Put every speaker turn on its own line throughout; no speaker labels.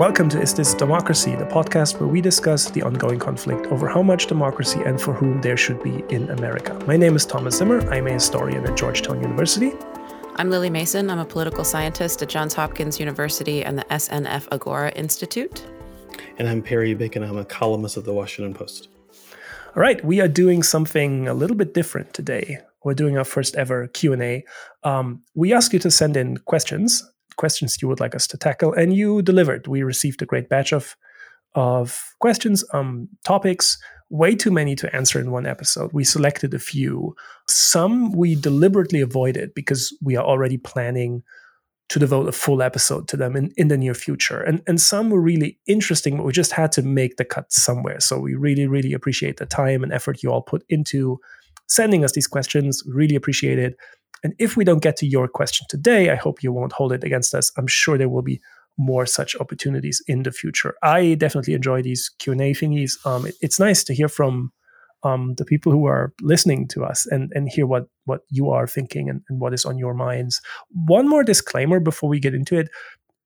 Welcome to Is This Democracy, the podcast where we discuss the ongoing conflict over how much democracy and for whom there should be in America. My name is Thomas Zimmer. I'm a historian at Georgetown University.
I'm Lily Mason. I'm a political scientist at Johns Hopkins University and the SNF Agora Institute.
And I'm Perry Bacon. I'm a columnist at the Washington Post.
All right, we are doing something a little bit different today. We're doing our first ever Q and A. Um, we ask you to send in questions, questions you would like us to tackle, and you delivered. We received a great batch of of questions, um, topics. Way too many to answer in one episode. We selected a few. Some we deliberately avoided because we are already planning to devote a full episode to them in, in the near future. And, and some were really interesting, but we just had to make the cut somewhere. So we really, really appreciate the time and effort you all put into sending us these questions. Really appreciate it. And if we don't get to your question today, I hope you won't hold it against us. I'm sure there will be more such opportunities in the future. I definitely enjoy these Q&A thingies. Um, it, it's nice to hear from um, the people who are listening to us and, and hear what, what you are thinking and, and what is on your minds. One more disclaimer before we get into it.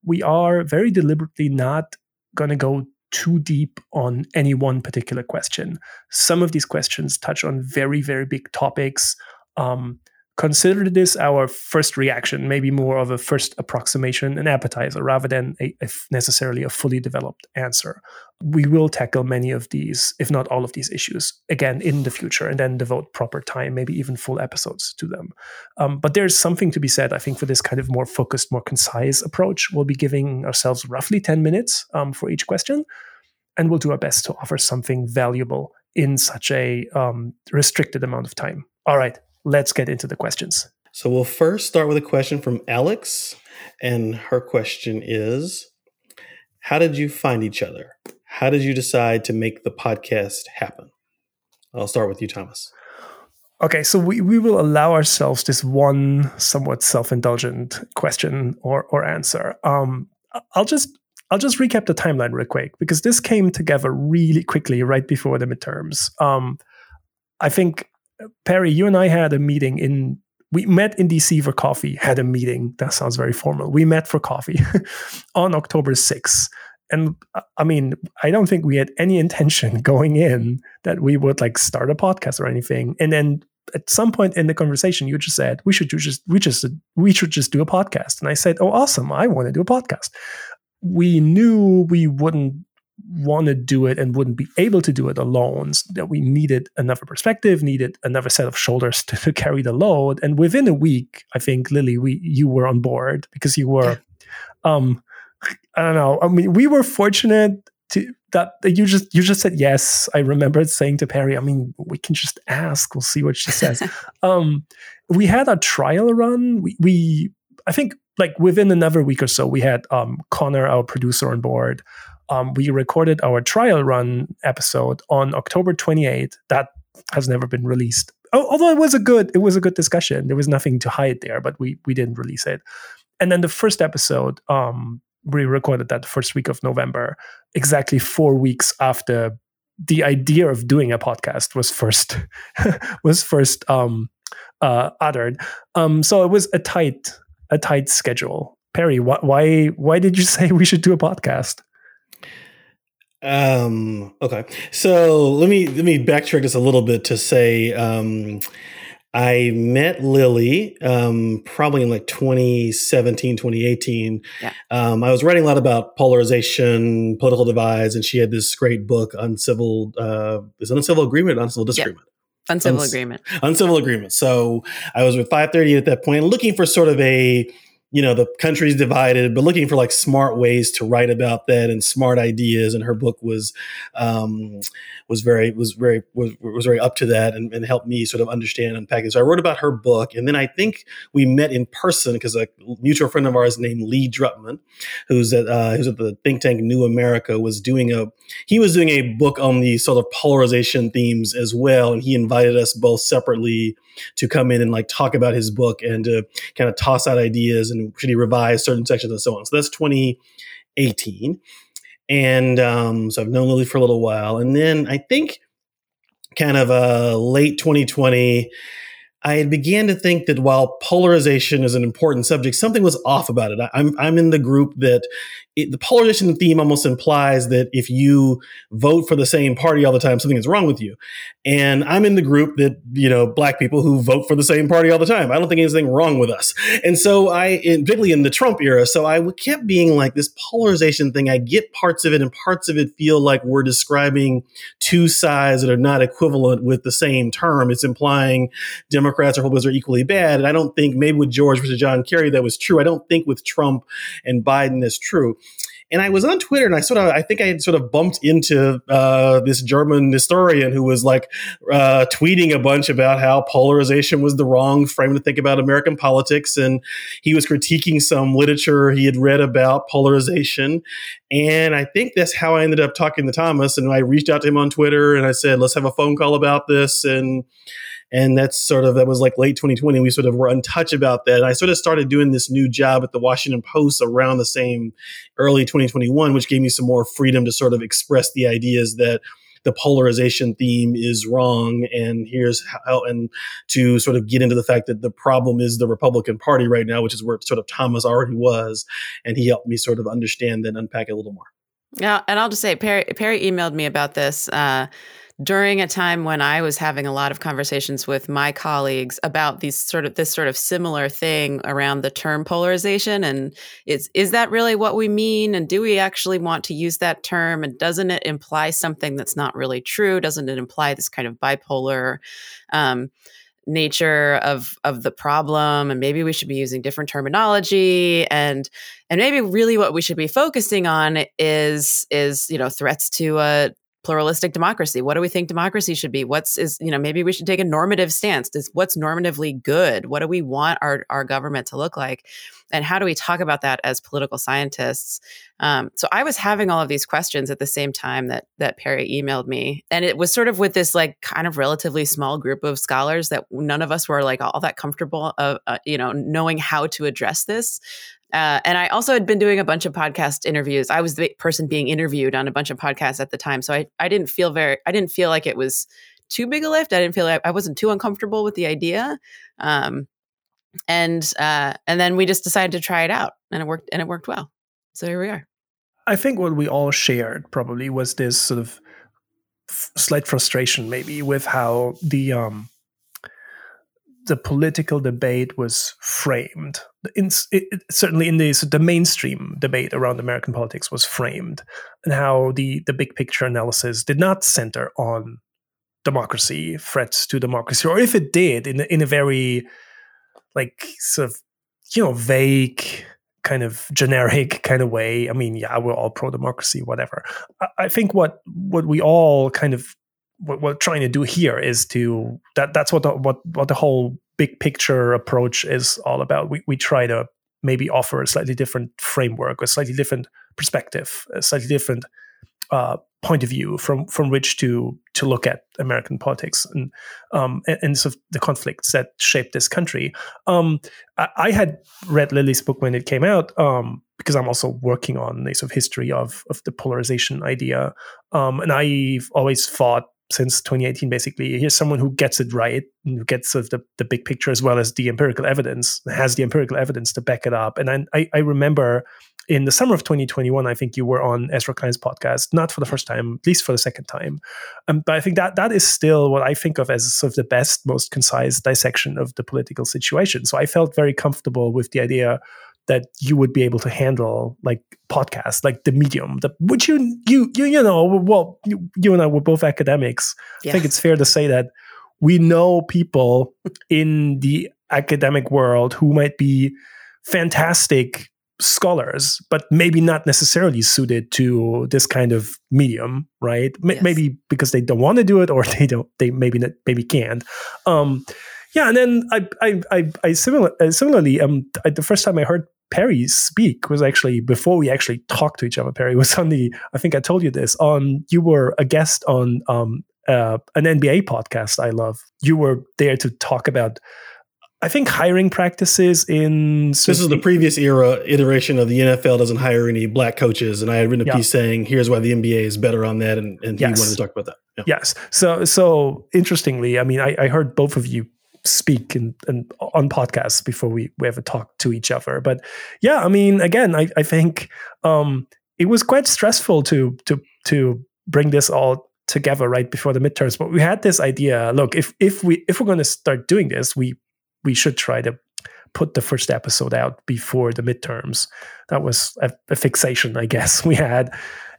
We are very deliberately not going to go too deep on any one particular question. Some of these questions touch on very, very big topics. Um, consider this our first reaction, maybe more of a first approximation, an appetizer, rather than a, a necessarily a fully developed answer. We will tackle many of these, if not all of these issues, again in the future, and then devote proper time, maybe even full episodes to them. Um, but there's something to be said, I think, for this kind of more focused, more concise approach. We'll be giving ourselves roughly 10 minutes um, for each question, and we'll do our best to offer something valuable in such a um, restricted amount of time. All right, let's get into the questions.
So we'll first start with a question from Alex. And her question is How did you find each other? How did you decide to make the podcast happen? I'll start with you, Thomas.
Okay, so we, we will allow ourselves this one somewhat self-indulgent question or or answer. Um, I'll just I'll just recap the timeline real quick because this came together really quickly right before the midterms. Um, I think Perry, you and I had a meeting in we met in DC for coffee, had a meeting. That sounds very formal. We met for coffee on October 6th. And uh, I mean, I don't think we had any intention going in that we would like start a podcast or anything. And then at some point in the conversation, you just said we should just we just we should just do a podcast. And I said, "Oh, awesome! I want to do a podcast." We knew we wouldn't want to do it and wouldn't be able to do it alone So that we needed another perspective needed another set of shoulders to, to, carry the load. And within a week i think lily we you were on board because you were um i don't know i mean we were fortunate to that you just you just said yes. I remember saying to perry i mean we can just ask. We'll see what she says. Um we had a trial run. We, we i think like within another week or so we had um connor our producer on board um, we recorded our trial run episode on October 28th. That has never been released. Although it was a good, it was a good discussion. There was nothing to hide there, but we we didn't release it. And then the first episode, um, we recorded that first week of November, exactly four weeks after the idea of doing a podcast was first was first um, uh, uttered. Um, so it was a tight a tight schedule. Perry, wh- why why did you say we should do a podcast?
Um, okay. So let me let me backtrack just a little bit to say um, I met Lily um, probably in like 2017, 2018. Yeah. Um, I was writing a lot about polarization, political divides, and she had this great book, Uncivil, uh, is it Uncivil Agreement Uncivil Disagreement?
Uncivil Uns- Agreement.
Uncivil Agreement. So I was with FiveThirtyEight at that point, looking for sort of a you know the country's divided but looking for like smart ways to write about that and smart ideas and her book was um, was very was very was, was very up to that and, and helped me sort of understand and unpack it so i wrote about her book and then i think we met in person because a mutual friend of ours named lee drutman who's at uh, who's at the think tank new america was doing a he was doing a book on the sort of polarization themes as well and he invited us both separately to come in and like talk about his book and to kind of toss out ideas and should he revise certain sections and so on. So that's 2018. And um, so I've known Lily for a little while. And then I think kind of uh, late 2020, I began to think that while polarization is an important subject, something was off about it. I'm I'm in the group that it, the polarization theme almost implies that if you vote for the same party all the time, something is wrong with you. And I'm in the group that, you know, black people who vote for the same party all the time. I don't think anything wrong with us. And so I, particularly in the Trump era, so I kept being like this polarization thing. I get parts of it and parts of it feel like we're describing two sides that are not equivalent with the same term. It's implying Democrats or Republicans are equally bad. And I don't think maybe with George versus John Kerry that was true. I don't think with Trump and Biden that's true. And I was on Twitter and I sort of, I think I had sort of bumped into uh, this German historian who was like uh, tweeting a bunch about how polarization was the wrong frame to think about American politics. And he was critiquing some literature he had read about polarization. And I think that's how I ended up talking to Thomas. And I reached out to him on Twitter and I said, let's have a phone call about this. And and that's sort of, that was like late 2020. We sort of were untouched about that. And I sort of started doing this new job at the Washington Post around the same early 2021, which gave me some more freedom to sort of express the ideas that the polarization theme is wrong and here's how and to sort of get into the fact that the problem is the republican party right now which is where sort of thomas already was and he helped me sort of understand and unpack it a little more
yeah and i'll just say perry perry emailed me about this uh, during a time when I was having a lot of conversations with my colleagues about these sort of this sort of similar thing around the term polarization and is is that really what we mean? And do we actually want to use that term? And doesn't it imply something that's not really true? Doesn't it imply this kind of bipolar um, nature of of the problem? And maybe we should be using different terminology. And and maybe really what we should be focusing on is is you know threats to a pluralistic democracy. What do we think democracy should be? What's is you know maybe we should take a normative stance. Does, what's normatively good? What do we want our, our government to look like? And how do we talk about that as political scientists? Um, so i was having all of these questions at the same time that that perry emailed me. And it was sort of with this like kind of relatively small group of scholars that none of us were like all that comfortable of uh, you know knowing how to address this uh, and I also had been doing a bunch of podcast interviews. I was the person being interviewed on a bunch of podcasts at the time, so I I didn't feel very I didn't feel like it was too big a lift. I didn't feel like I wasn't too uncomfortable with the idea. Um, and uh, and then we just decided to try it out, and it worked and it worked well. So here we are.
I think what we all shared probably was this sort of slight frustration, maybe, with how the um, the political debate was framed. In, it, certainly, in the the mainstream debate around American politics was framed, and how the the big picture analysis did not center on democracy, threats to democracy, or if it did, in in a very like sort of you know vague kind of generic kind of way. I mean, yeah, we're all pro democracy, whatever. I, I think what what we all kind of what we're trying to do here is to that that's what the, what what the whole big picture approach is all about. We we try to maybe offer a slightly different framework, a slightly different perspective, a slightly different uh, point of view from from which to to look at American politics and um, and, and sort of the conflicts that shaped this country. Um, I, I, had read Lily's book when it came out um, because I'm also working on a sort of history of of the polarization idea, um, and I've always thought since 2018 basically. Here's someone who gets it right who gets sort of the, the big picture as well as the empirical evidence has the empirical evidence to back it up. And I, I remember in the summer of 2021 i think you were on ezra klein's podcast not for the first time at least for the second time. Um, but i think that that is still what i think of as sort of the best most concise dissection of the political situation. So i felt very comfortable with the idea that you would be able to handle like podcasts like the medium the, which you you you you know well you, you and i were both academics yeah. i think it's fair to say that we know people in the academic world who might be fantastic scholars but maybe not necessarily suited to this kind of medium right yes. maybe because they don't want to do it or they don't they maybe not, maybe can't um yeah, and then I I I, I similar, uh, similarly um I, the first time I heard Perry speak was actually before we actually talked to each other. Perry was on the I think I told you this on you were a guest on um uh, an NBA podcast I love. You were there to talk about I think hiring practices in
this is the previous era iteration of the NFL doesn't hire any black coaches, and I had written a yeah. piece saying here's why the NBA is better on that, and, and yes. he wanted to talk about that.
Yeah. Yes. So so interestingly, I mean, I, I heard both of you speak and on podcasts before we, we ever talk to each other. But yeah, I mean, again, I, I think um, it was quite stressful to to to bring this all together right before the midterms. But we had this idea: look, if if we if we're going to start doing this, we we should try to put the first episode out before the midterms. That was a, a fixation, I guess, we had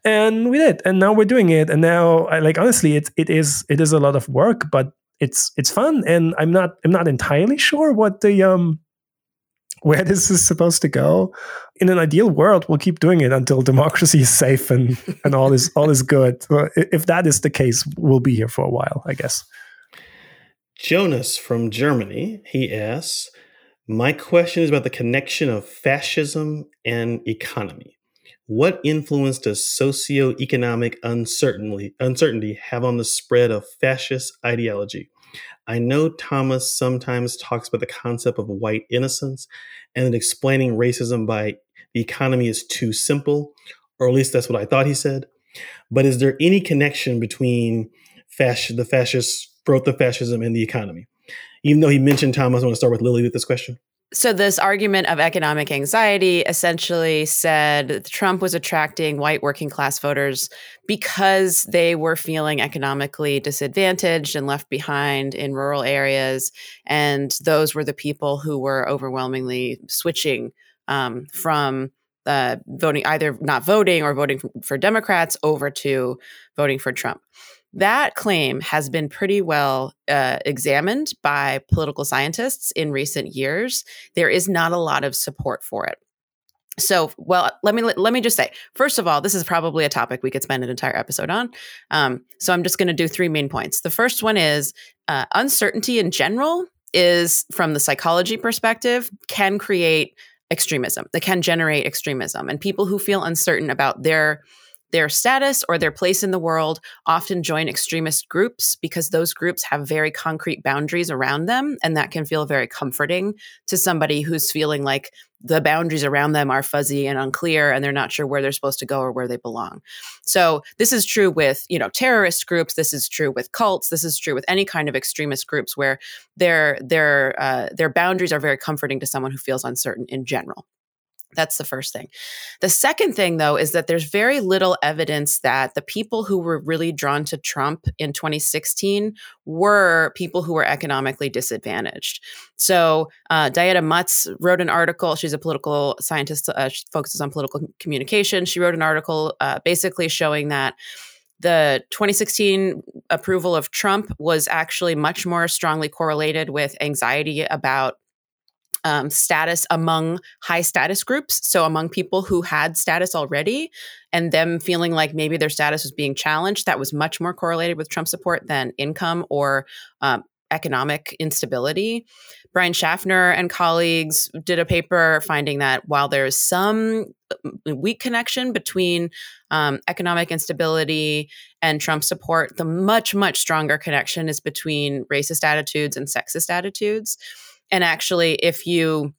and we did and now we're doing it and now I, like honestly it, it is it is a lot of work but it's it's fun and i'm not i'm not entirely sure what the um where this is supposed to go. In an ideal world we'll keep doing it until democracy is safe and and all is all is good. If that is the case we'll be here for a while i guess.
Jonas from germany he asks my question is about the connection of fascism and economy what influence does socioeconomic uncertainty, uncertainty have on the spread of fascist ideology? I know Thomas sometimes talks about the concept of white innocence and then explaining racism by the economy is too simple, or at least that's what I thought he said. But is there any connection between fasc- the fascist growth of fascism and the economy? Even though he mentioned Thomas, I want to start with Lily with this question.
So, this argument of economic anxiety essentially said Trump was attracting white working class voters because they were feeling economically disadvantaged and left behind in rural areas. And those were the people who were overwhelmingly switching um, from uh, voting, either not voting or voting for Democrats over to voting for Trump. That claim has been pretty well uh, examined by political scientists in recent years. There is not a lot of support for it. So, well, let me let me just say, first of all, this is probably a topic we could spend an entire episode on. Um, so, I'm just going to do three main points. The first one is uh, uncertainty in general is, from the psychology perspective, can create extremism. That can generate extremism, and people who feel uncertain about their their status or their place in the world often join extremist groups because those groups have very concrete boundaries around them. And that can feel very comforting to somebody who's feeling like the boundaries around them are fuzzy and unclear and they're not sure where they're supposed to go or where they belong. So this is true with, you know, terrorist groups, this is true with cults, this is true with any kind of extremist groups where their their uh, their boundaries are very comforting to someone who feels uncertain in general. That's the first thing. The second thing, though, is that there's very little evidence that the people who were really drawn to Trump in 2016 were people who were economically disadvantaged. So, uh, Diana Mutz wrote an article. She's a political scientist, uh, she focuses on political communication. She wrote an article uh, basically showing that the 2016 approval of Trump was actually much more strongly correlated with anxiety about um, status among high status groups. So, among people who had status already and them feeling like maybe their status was being challenged, that was much more correlated with Trump support than income or um, economic instability. Brian Schaffner and colleagues did a paper finding that while there's some uh, weak connection between um, economic instability and Trump support, the much, much stronger connection is between racist attitudes and sexist attitudes. And actually, if you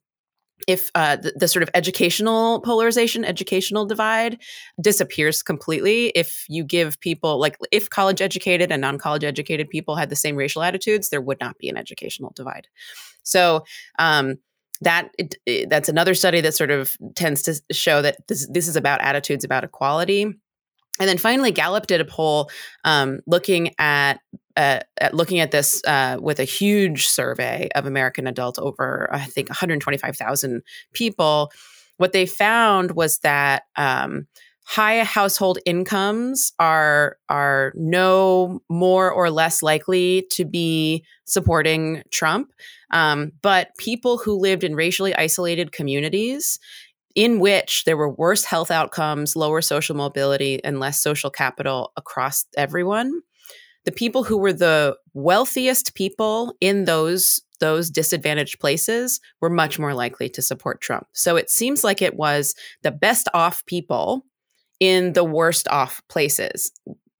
if uh, the, the, sort of educational polarization, educational divide disappears completely, if you give people, like if college educated and non college educated people had the same racial attitudes, there would not be an educational divide. So, um, that it, it, that's another study that sort of tends to show that this, this is about attitudes about equality. And then finally, Gallup did a poll um, looking at at, at looking at this uh, with a huge survey of American adults, over I think 125,000 people, what they found was that um, high household incomes are are no more or less likely to be supporting Trump, um, but people who lived in racially isolated communities in which there were worse health outcomes, lower social mobility, and less social capital across everyone the people who were the wealthiest people in those those disadvantaged places were much more likely to support Trump. So it seems like it was the best off people in the worst off places.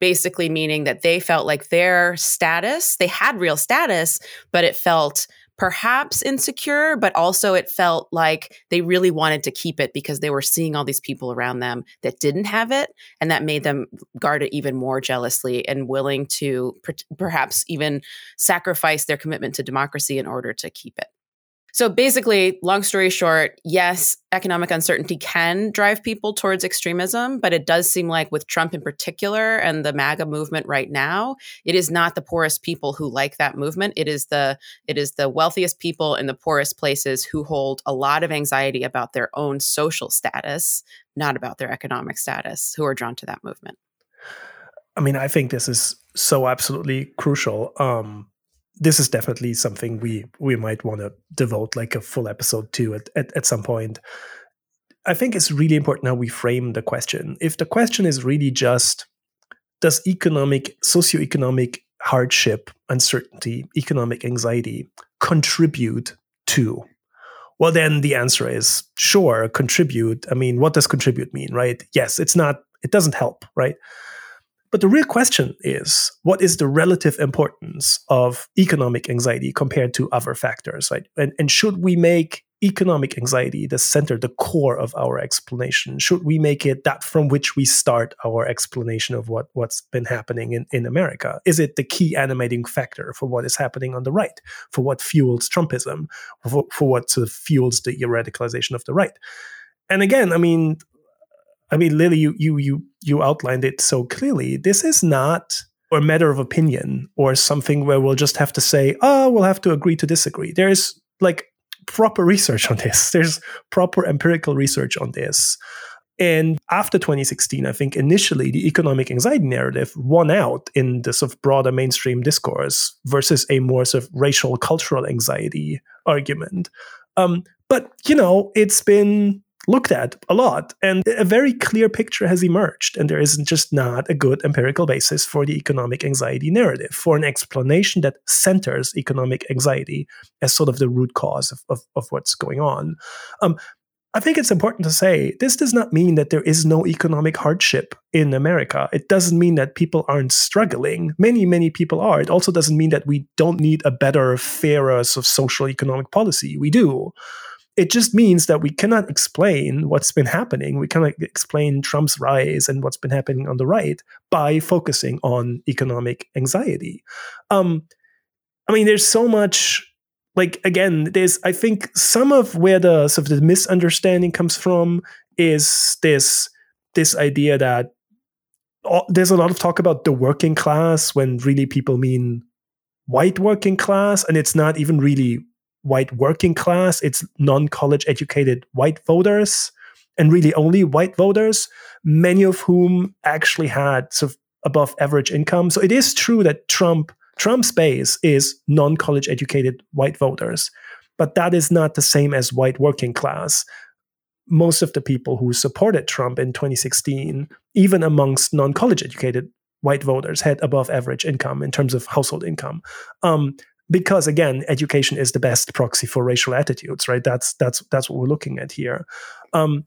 Basically, meaning that they felt like their status, they had real status, but it felt perhaps insecure, but also it felt like they really wanted to keep it because they were seeing all these people around them that didn't have it. And that made them guard it even more jealously and willing to per- perhaps even sacrifice their commitment to democracy in order to keep it. So basically, long story short, yes, economic uncertainty can drive people towards extremism, but it does seem like with Trump in particular and the MAGA movement right now, it is not the poorest people who like that movement. It is the it is the wealthiest people in the poorest places who hold a lot of anxiety about their own social status, not about their economic status, who are drawn to that movement.
I mean, I think this is so absolutely crucial. Um, this is definitely something we we might want to devote like a full episode to at, at, at some point. I think it's really important how we frame the question. If the question is really just does economic, socioeconomic hardship, uncertainty, economic anxiety contribute to? Well, then the answer is sure, contribute. I mean, what does contribute mean, right? Yes, it's not, it doesn't help, right? But the real question is what is the relative importance of economic anxiety compared to other factors, right? And, and should we make economic anxiety the center, the core of our explanation? Should we make it that from which we start our explanation of what, what's been happening in, in America? Is it the key animating factor for what is happening on the right, for what fuels Trumpism, for, for what sort of fuels the radicalization of the right? And again, I mean, I mean, Lily, you you you you outlined it so clearly. This is not a matter of opinion or something where we'll just have to say, oh, we'll have to agree to disagree. There's like proper research on this. There's proper empirical research on this. And after 2016, I think initially the economic anxiety narrative won out in the sort of broader mainstream discourse versus a more sort of racial cultural anxiety argument. Um, but you know, it's been looked at a lot. And a very clear picture has emerged. And there is just not a good empirical basis for the economic anxiety narrative, for an explanation that centers economic anxiety as sort of the root cause of, of, of what's going on. Um, I think it's important to say this does not mean that there is no economic hardship in America. It doesn't mean that people aren't struggling. Many, many people are. It also doesn't mean that we don't need a better, fairer sort of social economic policy. We do it just means that we cannot explain what's been happening. We cannot explain Trump's rise and what's been happening on the right by focusing on economic anxiety. Um, I mean, there's so much. Like again, there's I think some of where the sort of the misunderstanding comes from is this this idea that there's a lot of talk about the working class when really people mean white working class, and it's not even really white working class, it's non college educated white voters, and really only white voters, many of whom actually had sort of above average income. So it is true that Trump Trump's base is non college educated white voters, but that is not the same as white working class. Most of the people who supported Trump in 2016, even amongst non college educated white voters, had above average income in terms of household income. Um, because again education is the best proxy for racial attitudes right? That's that's that's what we're looking at here. Um,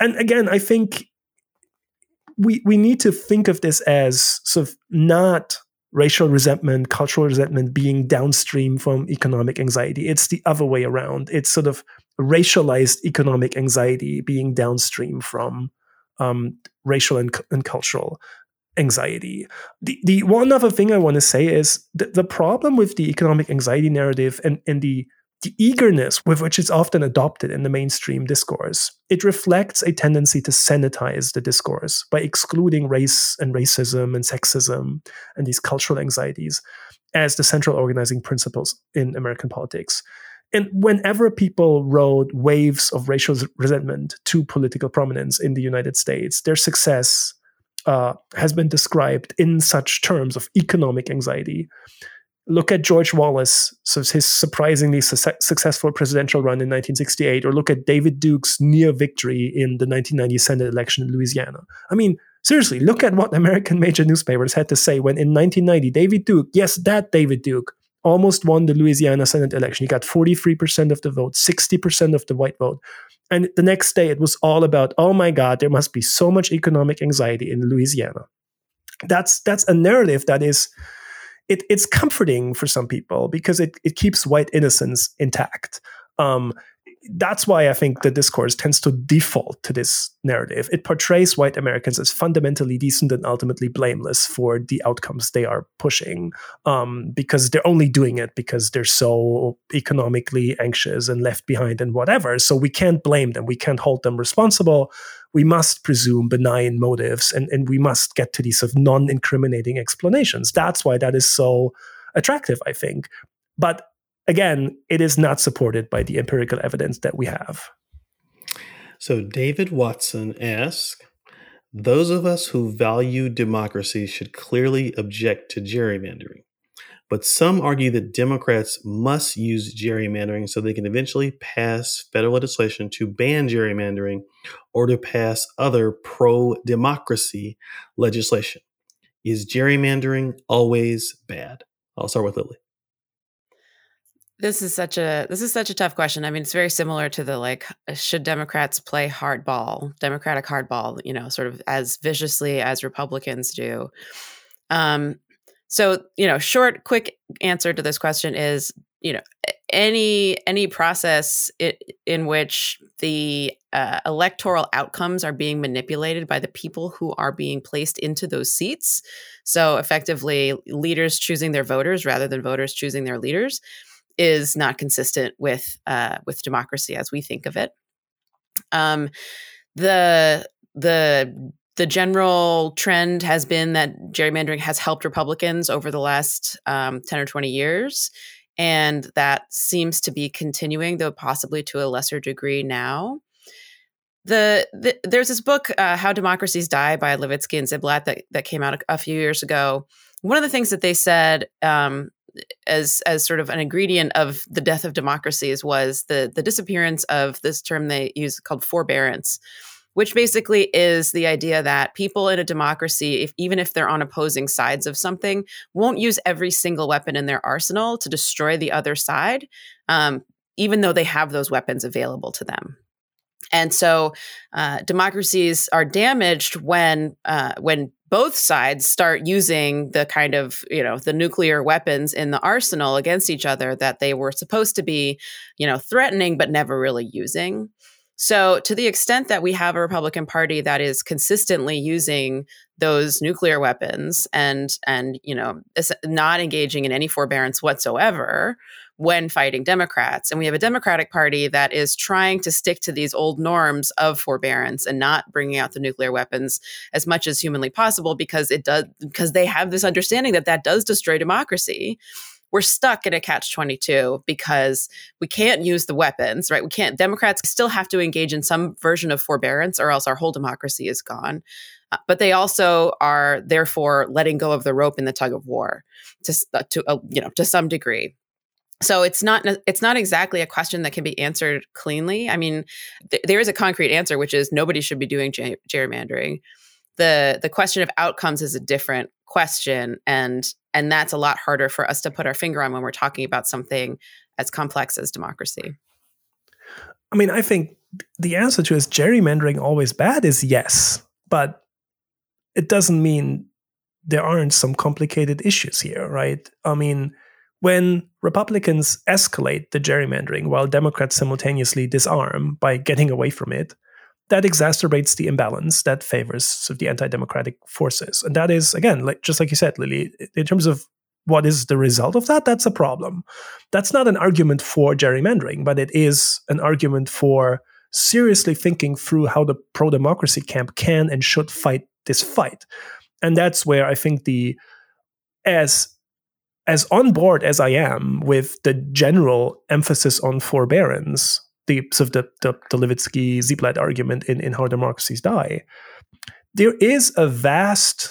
and again i think we we need to think of this as sort of not racial resentment cultural resentment being downstream from economic anxiety. It's the other way around. It's sort of racialized economic anxiety being downstream from um, racial and, and cultural anxiety. The the one other thing I want to say is the, the problem with the economic anxiety narrative and, and the the eagerness with which it's often adopted in the mainstream discourse, it reflects a tendency to sanitize the discourse by excluding race and racism and sexism and these cultural anxieties as the central organizing principles in American politics. And whenever people rode waves of racial resentment to political prominence in the United States, their success uh, has been described in such terms of economic anxiety. Look at George Wallace, so his surprisingly su- successful presidential run in 1968, or look at David Duke's near victory in the 1990 Senate election in Louisiana. I mean, seriously, look at what American major newspapers had to say when in 1990, David Duke, yes, that David Duke, almost won the Louisiana Senate election. He got 43% of the vote, 60% of the white vote. And the next day, it was all about, oh my God, there must be so much economic anxiety in Louisiana. That's that's a narrative that is it, it's comforting for some people because it, it keeps white innocence intact. Um, that's why I think the discourse tends to default to this narrative. It portrays white Americans as fundamentally decent and ultimately blameless for the outcomes they are pushing, um, because they're only doing it because they're so economically anxious and left behind and whatever. So we can't blame them. We can't hold them responsible. We must presume benign motives, and, and we must get to these sort of non-incriminating explanations. That's why that is so attractive, I think. But again, it is not supported by the empirical evidence that we have.
So David Watson asks Those of us who value democracy should clearly object to gerrymandering. But some argue that Democrats must use gerrymandering so they can eventually pass federal legislation to ban gerrymandering or to pass other pro democracy legislation. Is gerrymandering always bad? I'll start with Lily.
This is such a this is such a tough question. I mean, it's very similar to the like uh, should Democrats play hardball, democratic hardball, you know, sort of as viciously as Republicans do. Um so, you know, short quick answer to this question is, you know, any any process it, in which the uh, electoral outcomes are being manipulated by the people who are being placed into those seats. So, effectively, leaders choosing their voters rather than voters choosing their leaders is not consistent with uh, with democracy as we think of it. Um, the the the general trend has been that gerrymandering has helped Republicans over the last um, ten or twenty years, and that seems to be continuing, though possibly to a lesser degree now. The, the there's this book, uh, "How Democracies Die" by Levitsky and Ziblatt that that came out a, a few years ago. One of the things that they said um, as as sort of an ingredient of the death of democracies was the the disappearance of this term they use called forbearance which basically is the idea that people in a democracy if, even if they're on opposing sides of something won't use every single weapon in their arsenal to destroy the other side um, even though they have those weapons available to them. And so uh, democracies are damaged when uh, when both sides start using the kind of you know the nuclear weapons in the arsenal against each other that they were supposed to be you know threatening but never really using. So to the extent that we have a republican party that is consistently using those nuclear weapons and and you know not engaging in any forbearance whatsoever when fighting Democrats. And we have a Democratic Party that is trying to stick to these old norms of forbearance and not bringing out the nuclear weapons as much as humanly possible because it does because they have this understanding that that does destroy democracy. We're stuck in a catch 22 because we can't use the weapons, right? We can't, Democrats still have to engage in some version of forbearance or else our whole democracy is gone. Uh, but they also are therefore letting go of the rope in the tug of war to, uh, to uh, you know, to some degree so it's not it's not exactly a question that can be answered cleanly. I mean th- there is a concrete answer which is nobody should be doing ger- gerrymandering. The the question of outcomes is a different question and and that's a lot harder for us to put our finger on when we're talking about something as complex as democracy.
I mean i think the answer to is gerrymandering always bad is yes but it doesn't mean there aren't some complicated issues here right? I mean when Republicans escalate the gerrymandering while Democrats simultaneously disarm by getting away from it, that exacerbates the imbalance that favors sort of the anti-democratic forces. And that is, again, like just like you said, Lily, in terms of what is the result of that, that's a problem. That's not an argument for gerrymandering, but it is an argument for seriously thinking through how the pro-democracy camp can and should fight this fight. And that's where I think the as as on board as I am with the general emphasis on forbearance, the sort of the, the, the Levitsky Ziblatt argument in, in How Democracies Die, there is a vast,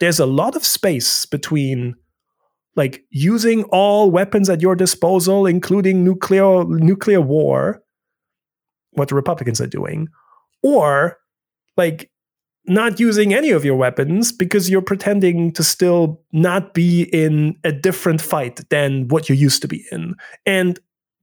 there's a lot of space between like using all weapons at your disposal, including nuclear nuclear war, what the Republicans are doing, or like not using any of your weapons because you're pretending to still not be in a different fight than what you used to be in. And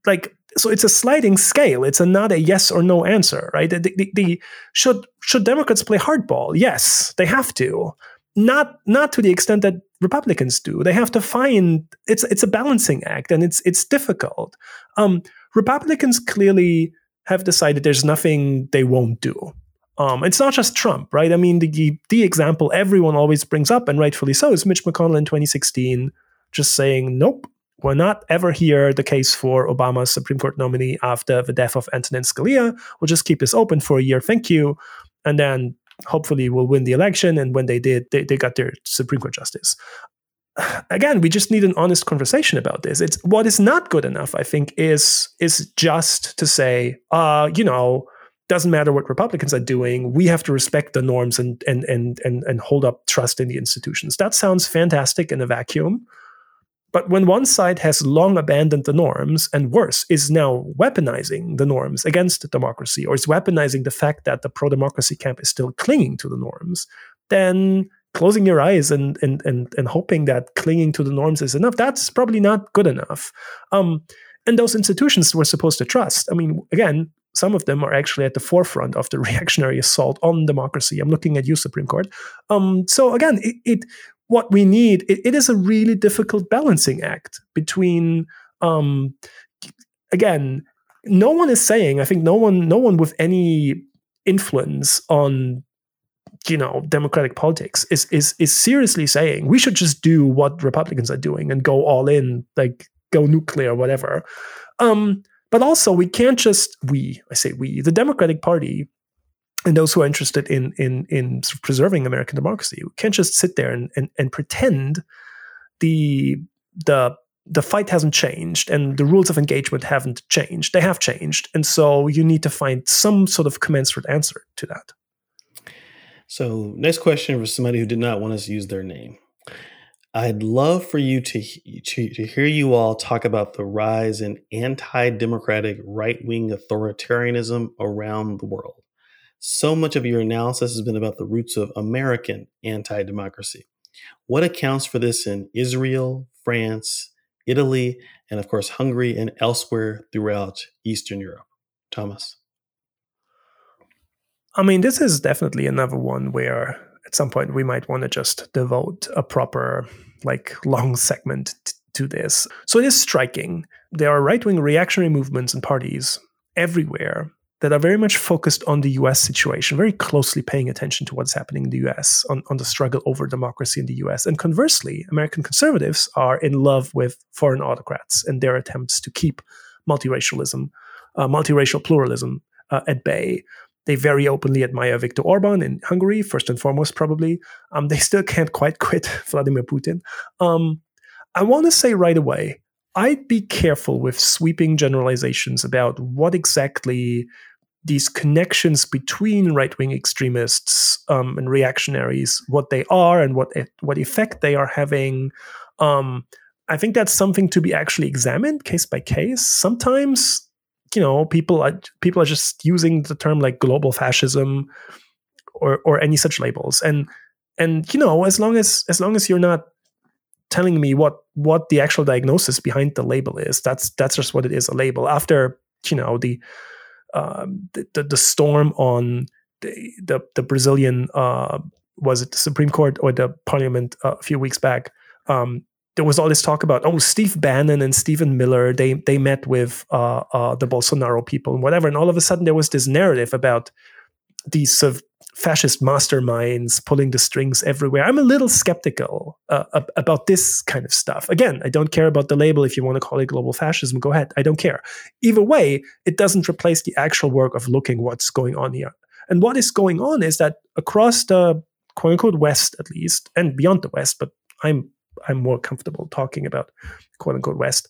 like so it's a sliding scale. It's a not a yes or no answer, right? The, the, the, should should Democrats play hardball? Yes, they have to. Not not to the extent that Republicans do. They have to find it's it's a balancing act, and it's it's difficult. Um, Republicans clearly have decided there's nothing they won't do. Um, it's not just Trump, right? I mean, the the example everyone always brings up, and rightfully so, is Mitch McConnell in 2016 just saying, "Nope, we're not ever hear the case for Obama's Supreme Court nominee after the death of Antonin Scalia. We'll just keep this open for a year. Thank you." And then hopefully we'll win the election. And when they did, they, they got their Supreme Court justice. Again, we just need an honest conversation about this. It's what is not good enough, I think, is is just to say, uh, you know, doesn't matter what Republicans are doing. We have to respect the norms and and and and and hold up trust in the institutions. That sounds fantastic in a vacuum. But when one side has long abandoned the norms and worse, is now weaponizing the norms against democracy, or is weaponizing the fact that the pro democracy camp is still clinging to the norms, then closing your eyes and, and, and, and hoping that clinging to the norms is enough, that's probably not good enough. Um, and those institutions we're supposed to trust. I mean, again, some of them are actually at the forefront of the reactionary assault on democracy. I'm looking at you, Supreme Court. Um, so again, it, it what we need it, it is a really difficult balancing act between um, again no one is saying i think no one no one with any influence on you know democratic politics is is is seriously saying we should just do what republicans are doing and go all in like go nuclear whatever um but also we can't just we i say we the democratic party and those who are interested in in in preserving American democracy we can't just sit there and, and, and pretend the the the fight hasn't changed and the rules of engagement haven't changed. They have changed, and so you need to find some sort of commensurate answer to that.
So, next question for somebody who did not want us to use their name. I'd love for you to, to, to hear you all talk about the rise in anti-democratic right-wing authoritarianism around the world. So much of your analysis has been about the roots of American anti democracy. What accounts for this in Israel, France, Italy, and of course, Hungary and elsewhere throughout Eastern Europe? Thomas.
I mean, this is definitely another one where at some point we might want to just devote a proper, like, long segment t- to this. So it is striking. There are right wing reactionary movements and parties everywhere that are very much focused on the US situation, very closely paying attention to what's happening in the US, on, on the struggle over democracy in the US. And conversely, American conservatives are in love with foreign autocrats and their attempts to keep multiracialism, uh, multiracial pluralism uh, at bay. They very openly admire Viktor Orban in Hungary, first and foremost, probably. Um, they still can't quite quit Vladimir Putin. Um, I want to say right away I'd be careful with sweeping generalizations about what exactly these connections between right wing extremists um, and reactionaries, what they are and what what effect they are having. Um, I think that's something to be actually examined case by case. Sometimes, you know, people are people are just using the term like global fascism or or any such labels, and and you know, as long as as long as you're not telling me what what the actual diagnosis behind the label is, that's that's just what it is a label. After you know the um, the, the, the storm on the the, the Brazilian uh, was it the Supreme Court or the Parliament uh, a few weeks back. Um, there was all this talk about oh Steve Bannon and Stephen Miller they they met with uh, uh, the Bolsonaro people and whatever and all of a sudden there was this narrative about these sort of fascist masterminds pulling the strings everywhere. I'm a little skeptical uh, about this kind of stuff. Again, I don't care about the label. If you want to call it global fascism, go ahead. I don't care. Either way, it doesn't replace the actual work of looking what's going on here. And what is going on is that across the quote unquote West, at least, and beyond the West, but I'm I'm more comfortable talking about quote unquote West.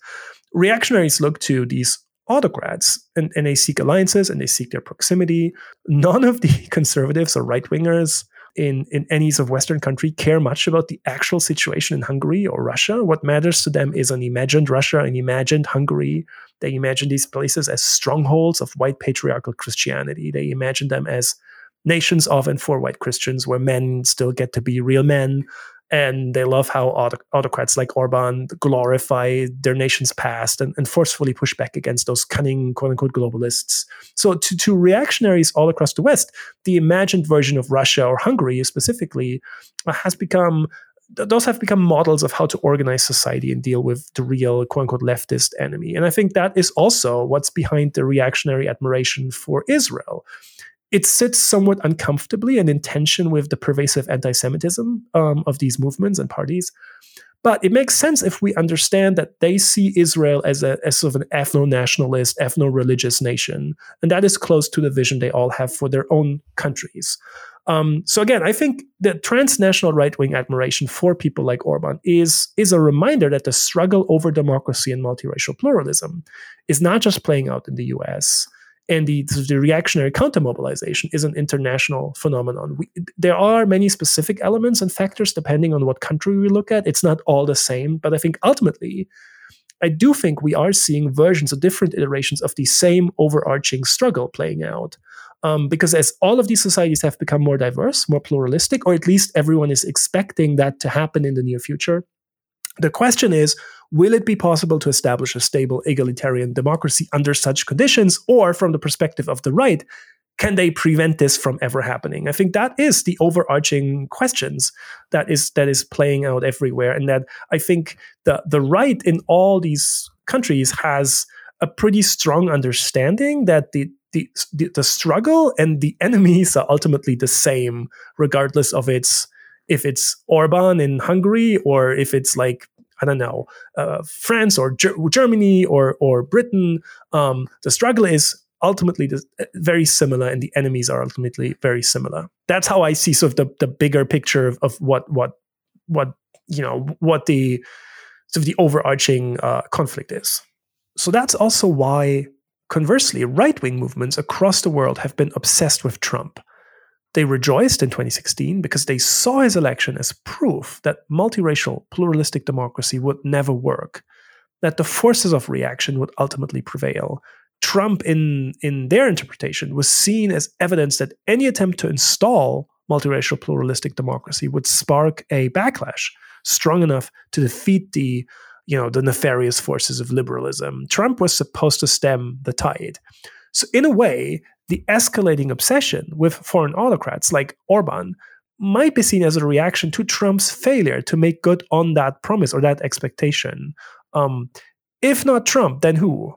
Reactionaries look to these autocrats and, and they seek alliances and they seek their proximity. None of the conservatives or right wingers in, in any sort of Western country care much about the actual situation in Hungary or Russia. What matters to them is an imagined Russia, an imagined Hungary. They imagine these places as strongholds of white patriarchal Christianity. They imagine them as nations of and for white Christians where men still get to be real men and they love how auto- autocrats like Orban glorify their nation's past and, and, forcefully push back against those cunning quote unquote globalists. So, to, to reactionaries all across the West, the imagined version of Russia or Hungary specifically uh, has become those have become models of how to organize society and deal with the real quote unquote leftist enemy. And I think that is also what's behind the reactionary admiration for Israel. It sits somewhat uncomfortably and in tension with the pervasive anti Semitism um, of these movements and parties. But it makes sense if we understand that they see Israel as a as sort of an ethno nationalist, ethno religious nation. And that is close to the vision they all have for their own countries. Um, so again, I think the transnational right wing admiration for people like Orban is is a reminder that the struggle over democracy and multiracial pluralism is not just playing out in the U.S. And the, the reactionary counter mobilization is an international phenomenon. We, there are many specific elements and factors depending on what country we look at. It's not all the same, but I think ultimately, I do think we are seeing versions of different iterations of the same overarching struggle playing out. Um, because as all of these societies have become more diverse, more pluralistic, or at least everyone is expecting that to happen in the near future, the question is will it be possible to establish a stable egalitarian democracy under such conditions? Or, from the perspective of the right, can they prevent this from ever happening? I think that is the overarching questions that is that is playing out everywhere, and that I think the the right in all these countries has a pretty strong understanding that the the, the, the struggle and the enemies are ultimately the same, regardless of its if it's Orban in Hungary or if it's like I don't know uh, France or Ger- Germany or or Britain. Um, the struggle is ultimately uh, very similar, and the enemies are ultimately very similar. That's how I see sort of the, the bigger picture of, of what what what you know what the sort of the overarching uh, conflict is. So that's also why Conversely, right wing movements across the world have been obsessed with Trump. They rejoiced in 2016 because they saw his election as proof that multiracial, pluralistic democracy would never work, that the forces of reaction would ultimately prevail. Trump, in, in their interpretation, was seen as evidence that any attempt to install multiracial, pluralistic democracy would spark a backlash strong enough to defeat the you know the nefarious forces of liberalism. Trump was supposed to stem the tide. So in a way, the escalating obsession with foreign autocrats like Orban might be seen as a reaction to Trump's failure to make good on that promise or that expectation. Um, if not Trump, then who?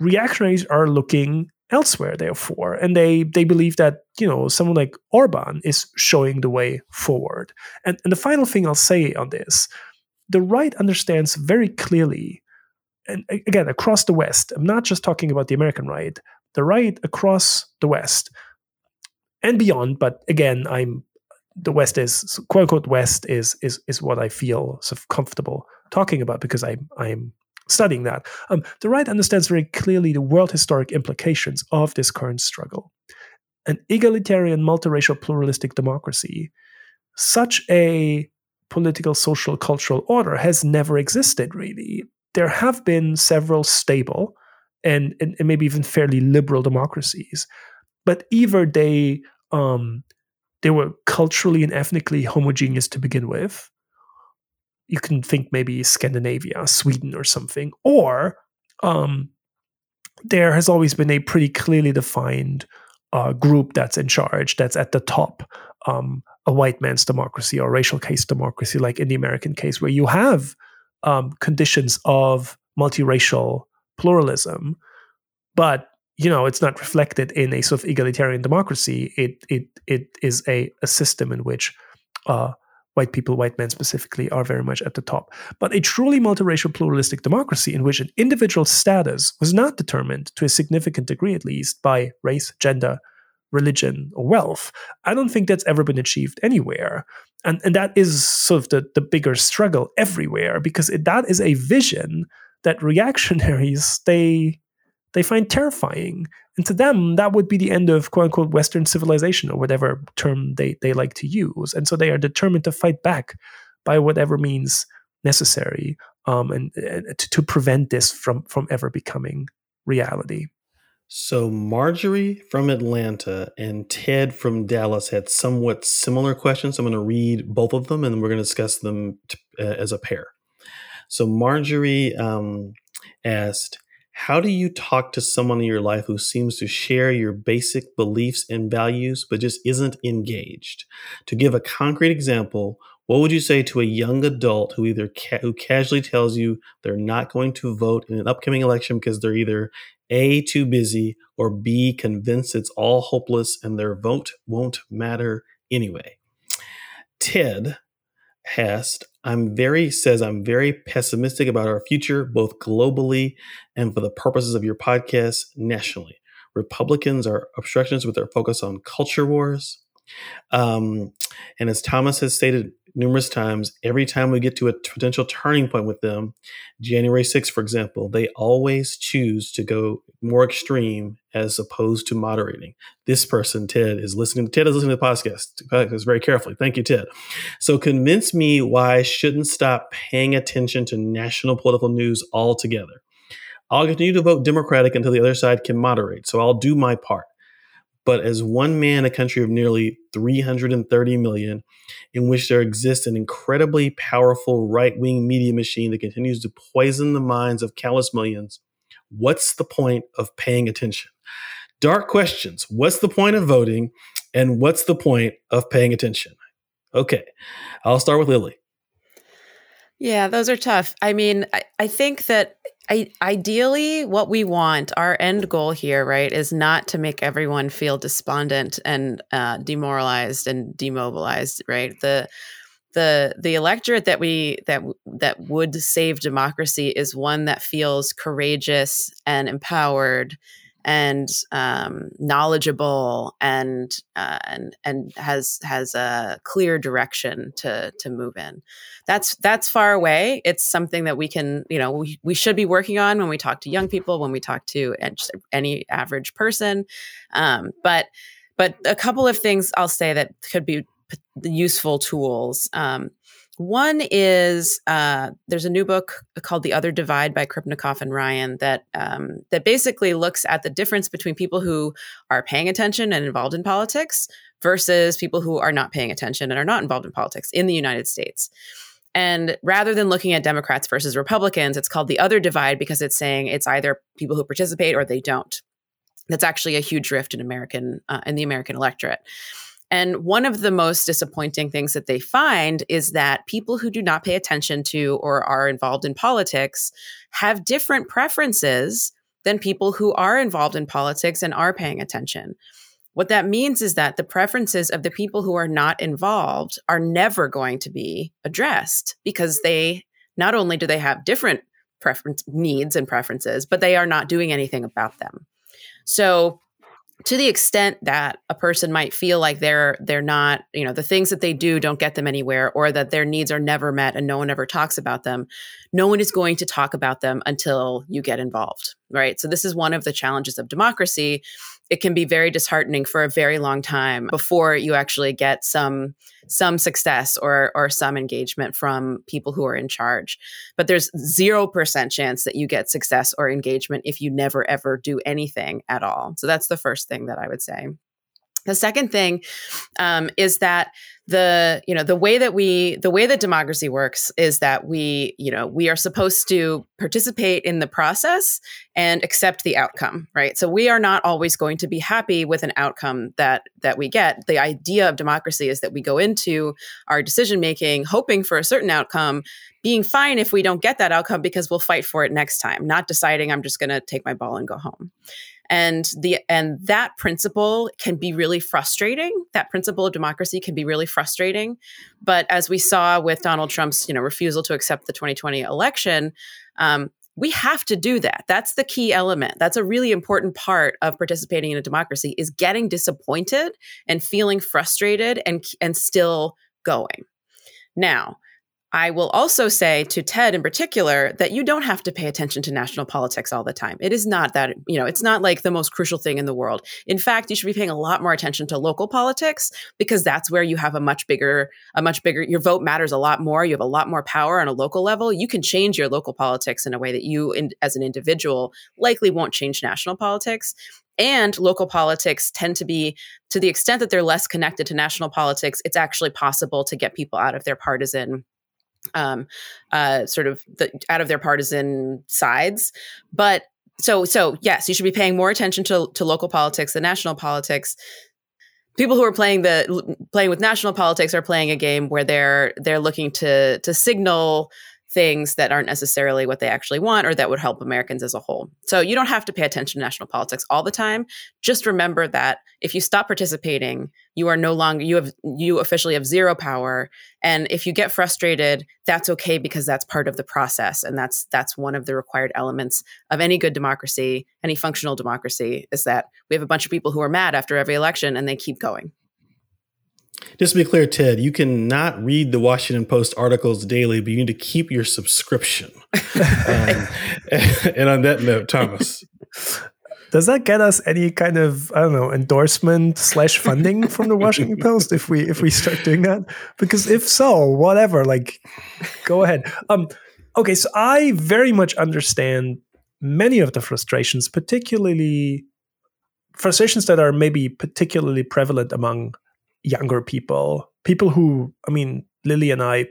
Reactionaries are looking elsewhere, therefore, and they they believe that you know someone like Orban is showing the way forward. And, and the final thing I'll say on this the right understands very clearly, and again, across the West, I'm not just talking about the American right, the right across the West and beyond, but again, I'm the West is quote unquote West is is is what I feel sort of comfortable talking about because I'm I'm studying that. Um, the right understands very clearly the world historic implications of this current struggle. An egalitarian, multiracial, pluralistic democracy, such a political, social, cultural order has never existed, really. There have been several stable and, and, and maybe even fairly liberal democracies, but either they um, they were culturally and ethnically homogeneous to begin with. You can think maybe Scandinavia, Sweden, or something, or um, there has always been a pretty clearly defined uh, group that's in charge, that's at the top, um, a white man's democracy or racial caste democracy, like in the American case, where you have um, conditions of multiracial pluralism, but you know it's not reflected in a sort of egalitarian democracy. It it it is a, a system in which uh, white people, white men specifically, are very much at the top. But a truly multiracial pluralistic democracy in which an individual's status was not determined to a significant degree, at least, by race, gender, religion, or wealth. I don't think that's ever been achieved anywhere. And, and that is sort of the, the bigger struggle everywhere because it, that is a vision that reactionaries they they find terrifying. And to them, that would be the end of quote unquote Western civilization or whatever term they, they like to use. And so they are determined to fight back by whatever means necessary um, and, to, to prevent this from, from ever becoming reality.
So Marjorie from Atlanta and Ted from Dallas had somewhat similar questions. I'm going to read both of them and we're going to discuss them t- uh, as a pair. So Marjorie um, asked, how do you talk to someone in your life who seems to share your basic beliefs and values, but just isn't engaged? To give a concrete example, What would you say to a young adult who either ca- who casually tells you they're not going to vote in an upcoming election because they're either a too busy or b convinced it's all hopeless and their vote won't matter anyway? Ted Hast, I'm very says I'm very pessimistic about our future, both globally and for the purposes of your podcast nationally. Republicans are obstructionists with their focus on culture wars. Um, and as Thomas has stated numerous times, every time we get to a potential turning point with them, January 6th, for example, they always choose to go more extreme as opposed to moderating. This person, Ted, is listening. Ted is listening to the podcast, very carefully. Thank you, Ted. So convince me why I shouldn't stop paying attention to national political news altogether. I'll continue to vote Democratic until the other side can moderate. So I'll do my part. But as one man, a country of nearly 330 million, in which there exists an incredibly powerful right wing media machine that continues to poison the minds of countless millions, what's the point of paying attention? Dark questions. What's the point of voting? And what's the point of paying attention? Okay, I'll start with Lily.
Yeah, those are tough. I mean, I, I think that I, ideally, what we want, our end goal here, right, is not to make everyone feel despondent and uh, demoralized and demobilized, right? The the the electorate that we that that would save democracy is one that feels courageous and empowered and um, knowledgeable and uh, and and has has a clear direction to to move in. That's that's far away. It's something that we can you know we, we should be working on when we talk to young people, when we talk to any average person. Um, but but a couple of things I'll say that could be useful tools. Um, one is uh, there's a new book called The Other Divide by Krupnikov and Ryan that um, that basically looks at the difference between people who are paying attention and involved in politics versus people who are not paying attention and are not involved in politics in the United States. And rather than looking at Democrats versus Republicans, it's called The Other Divide because it's saying it's either people who participate or they don't. That's actually a huge rift in American uh, in the American electorate. And one of the most disappointing things that they find is that people who do not pay attention to or are involved in politics have different preferences than people who are involved in politics and are paying attention. What that means is that the preferences of the people who are not involved are never going to be addressed because they not only do they have different preference needs and preferences, but they are not doing anything about them. So to the extent that a person might feel like they're they're not you know the things that they do don't get them anywhere or that their needs are never met and no one ever talks about them no one is going to talk about them until you get involved right? So this is one of the challenges of democracy it can be very disheartening for a very long time before you actually get some some success or or some engagement from people who are in charge. But there's 0% chance that you get success or engagement if you never ever do anything at all. So that's the first thing that i would say the second thing um, is that the you know the way that we the way that democracy works is that we you know we are supposed to participate in the process and accept the outcome right? So we are not always going to be happy with an outcome that that we get. The idea of democracy is that we go into our decision making hoping for a certain outcome being fine if we don't get that outcome because we'll fight for it next time not deciding i'm just going to take my ball and go home and the and that principle can be really frustrating. That principle of democracy can be really frustrating. But as we saw with donald trump's you know refusal to accept the 2020 election um, we have to do that. That's the key element. That's a really important part of participating in a democracy is getting disappointed and feeling frustrated and and still going. Now I will also say to Ted in particular that you don't have to pay attention to national politics all the time. It is not that, you know, it's not like the most crucial thing in the world. In fact, you should be paying a lot more attention to local politics because that's where you have a much bigger, a much bigger, your vote matters a lot more. You have a lot more power on a local level. You can change your local politics in a way that you, in, as an individual, likely won't change national politics. And local politics tend to be, to the extent that they're less connected to national politics, it's actually possible to get people out of their partisan um, uh, sort of the, out of their partisan sides. But so so yes, you should be paying more attention to to local politics than national politics. people who are playing the playing with national politics are playing a game where they're they're looking to to signal things that aren't necessarily what they actually want or that would help Americans as a whole. So you don't have to pay attention to national politics all the time. Just remember that if you stop participating, you are no longer you have you officially have zero power and if you get frustrated, that's okay because that's part of the process and that's that's one of the required elements of any good democracy, any functional democracy is that we have a bunch of people who are mad after every election and they keep going.
Just to be clear, Ted, you cannot read the Washington Post articles daily, but you need to keep your subscription. um, and on that note, Thomas.
Does that get us any kind of I don't know endorsement slash funding from the Washington Post if we if we start doing that? Because if so, whatever, like, go ahead. Um, okay, so I very much understand many of the frustrations, particularly frustrations that are maybe particularly prevalent among younger people, people who, I mean, Lily and I,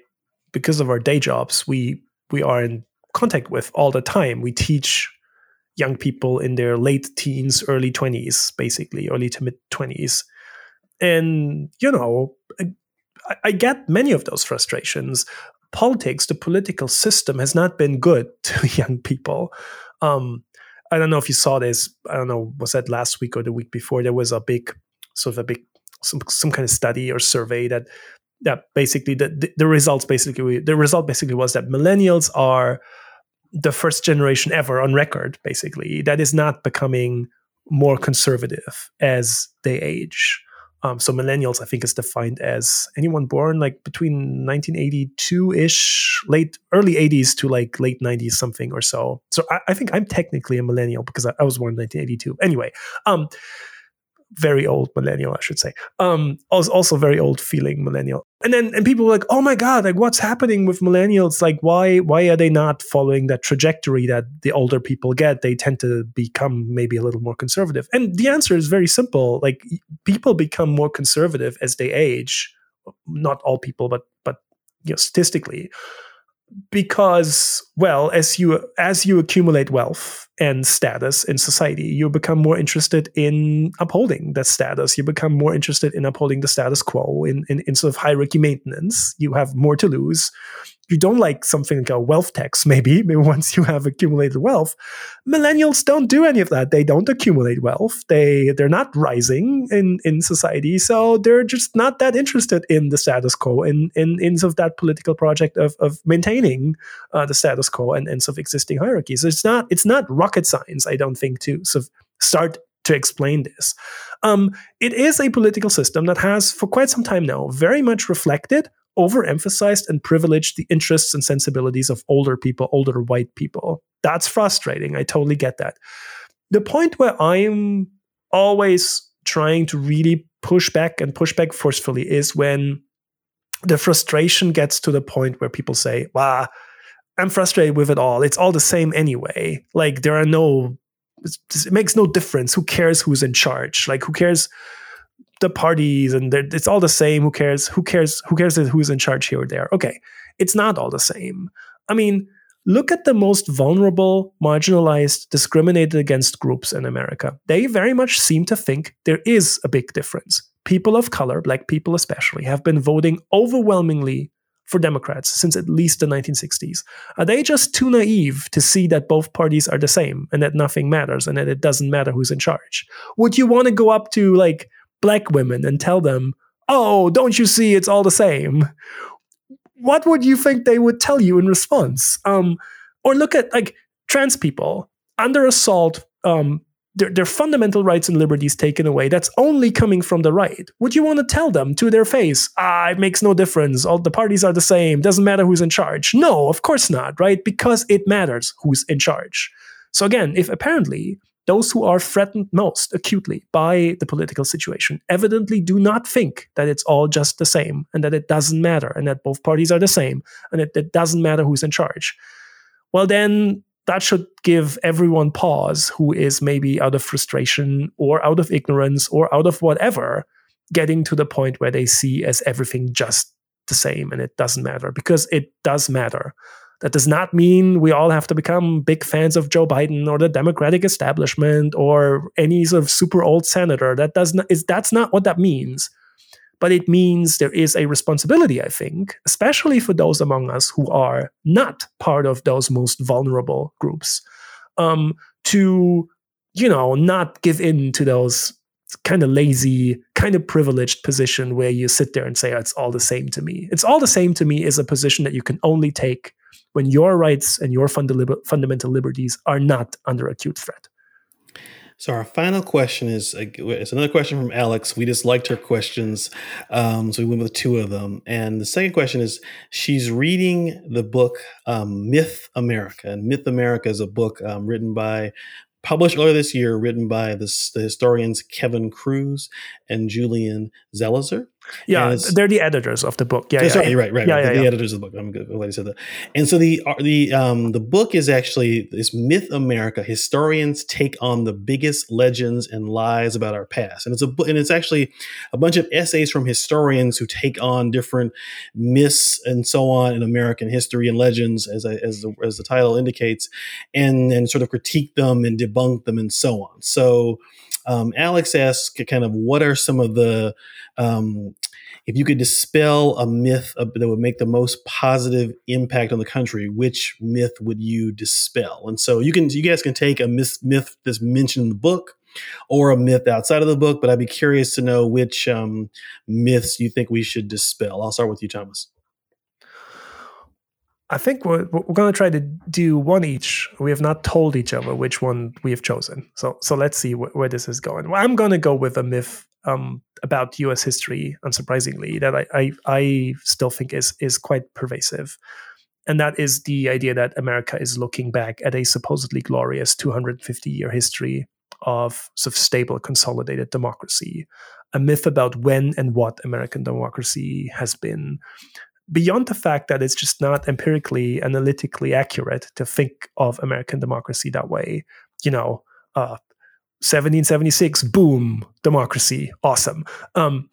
because of our day jobs, we we are in contact with all the time. We teach young people in their late teens, early twenties, basically early to mid twenties, and you know, I, I get many of those frustrations. Politics, the political system, has not been good to young people. Um, I don't know if you saw this. I don't know, was that last week or the week before? There was a big, sort of a big some some kind of study or survey that that basically the, the, results basically the result basically was that millennials are the first generation ever on record basically. That is not becoming more conservative as they age. Um, so millennials i think is defined as anyone born like between 1982-ish late early 80s to like late 90s something or so. So i, I think i'm technically a millennial because I, I was born in 1982 anyway um, very old millennial, I should say. Um, also, very old feeling millennial. And then and people were like, oh my god, like what's happening with millennials? Like why why are they not following that trajectory that the older people get? They tend to become maybe a little more conservative. And the answer is very simple. Like people become more conservative as they age. Not all people, but but you know, statistically because well as you as you accumulate wealth and status in society you become more interested in upholding that status you become more interested in upholding the status quo in, in, in sort of hierarchy maintenance you have more to lose you don't like something like a wealth tax, maybe, maybe once you have accumulated wealth. Millennials don't do any of that. They don't accumulate wealth. They they're not rising in, in society. So they're just not that interested in the status quo and in, in sort of that political project of, of maintaining uh, the status quo and, and sort of existing hierarchies. So it's not it's not rocket science, I don't think, to sort of start to explain this. Um, it is a political system that has, for quite some time now, very much reflected overemphasized and privileged the interests and sensibilities of older people, older white people. That's frustrating. I totally get that. The point where I'm always trying to really push back and push back forcefully is when the frustration gets to the point where people say, "Wow, I'm frustrated with it all. It's all the same anyway. Like there are no it makes no difference. Who cares who's in charge? Like who cares the parties and it's all the same. Who cares? Who cares? Who cares who's in charge here or there? Okay, it's not all the same. I mean, look at the most vulnerable, marginalized, discriminated against groups in America. They very much seem to think there is a big difference. People of color, black people especially, have been voting overwhelmingly for Democrats since at least the 1960s. Are they just too naive to see that both parties are the same and that nothing matters and that it doesn't matter who's in charge? Would you want to go up to like black women and tell them, oh, don't you see it's all the same? What would you think they would tell you in response? Um, or look at like trans people under assault, um, their, their fundamental rights and liberties taken away. That's only coming from the right. Would you want to tell them to their face, ah, it makes no difference. All the parties are the same. Doesn't matter who's in charge. No, of course not, right? Because it matters who's in charge. So again, if apparently those who are threatened most acutely by the political situation evidently do not think that it's all just the same and that it doesn't matter and that both parties are the same and that it doesn't matter who's in charge. Well, then that should give everyone pause who is maybe out of frustration or out of ignorance or out of whatever getting to the point where they see as everything just the same and it doesn't matter because it does matter That does not mean we all have to become big fans of Joe Biden or the Democratic establishment or any sort of super old senator. That does not is that's not what that means. But it means there is a responsibility, I think, especially for those among us who are not part of those most vulnerable groups, um, to you know not give in to those kind of lazy, kind of privileged position where you sit there and say, oh, it's all the same to me. It's all the same to me is a position that you can only take when your rights and your fundamental liberties are not under acute threat.
So our final question is it's another question from Alex. We just liked her questions, um, so we went with two of them. And the second question is she's reading the book um, Myth America, and Myth America is a book um, written by published earlier this year, written by the historians Kevin Kruse and Julian Zelizer.
Yeah, they're the editors of the book. Yeah, yeah
sorry,
yeah.
right, right,
yeah,
right.
Yeah,
the editors of the book. I'm good. Glad you said that. And so the uh, the um the book is actually this Myth America. Historians take on the biggest legends and lies about our past, and it's a book, and it's actually a bunch of essays from historians who take on different myths and so on in American history and legends, as I, as the, as the title indicates, and and sort of critique them and debunk them and so on. So. Um, Alex asks kind of what are some of the um, if you could dispel a myth that would make the most positive impact on the country, which myth would you dispel? And so you can, you guys can take a myth, myth that's mentioned in the book or a myth outside of the book, but I'd be curious to know which um, myths you think we should dispel. I'll start with you, Thomas.
I think we're, we're going to try to do one each. We have not told each other which one we have chosen. So so let's see wh- where this is going. Well, I'm going to go with a myth um, about U.S. history, unsurprisingly, that I, I, I still think is is quite pervasive, and that is the idea that America is looking back at a supposedly glorious 250 year history of sort of stable, consolidated democracy, a myth about when and what American democracy has been. Beyond the fact that it's just not empirically, analytically accurate to think of American democracy that way, you know, uh, 1776, boom, democracy, awesome. Um,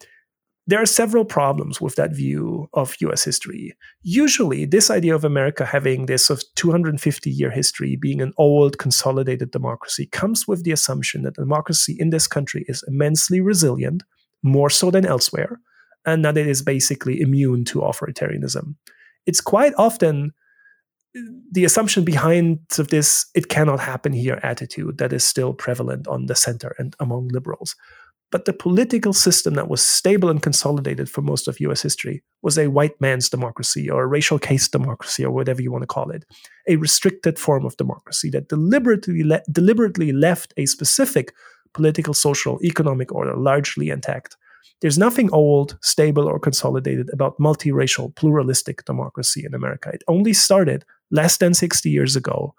there are several problems with that view of US history. Usually, this idea of America having this sort of 250 year history, being an old, consolidated democracy, comes with the assumption that democracy in this country is immensely resilient, more so than elsewhere, and that it is basically immune to authoritarianism. It's quite often uh, the assumption behind of this it cannot happen here attitude that is still prevalent on the center and among liberals but the political system that was stable and consolidated for most of US history was a white man's democracy or a racial caste democracy or whatever you want to call it, a restricted form of democracy that deliberately, le- deliberately left a specific political, social, economic order largely intact. There's nothing old, stable, or consolidated about multiracial, pluralistic democracy in America. It only started less than 60 years ago.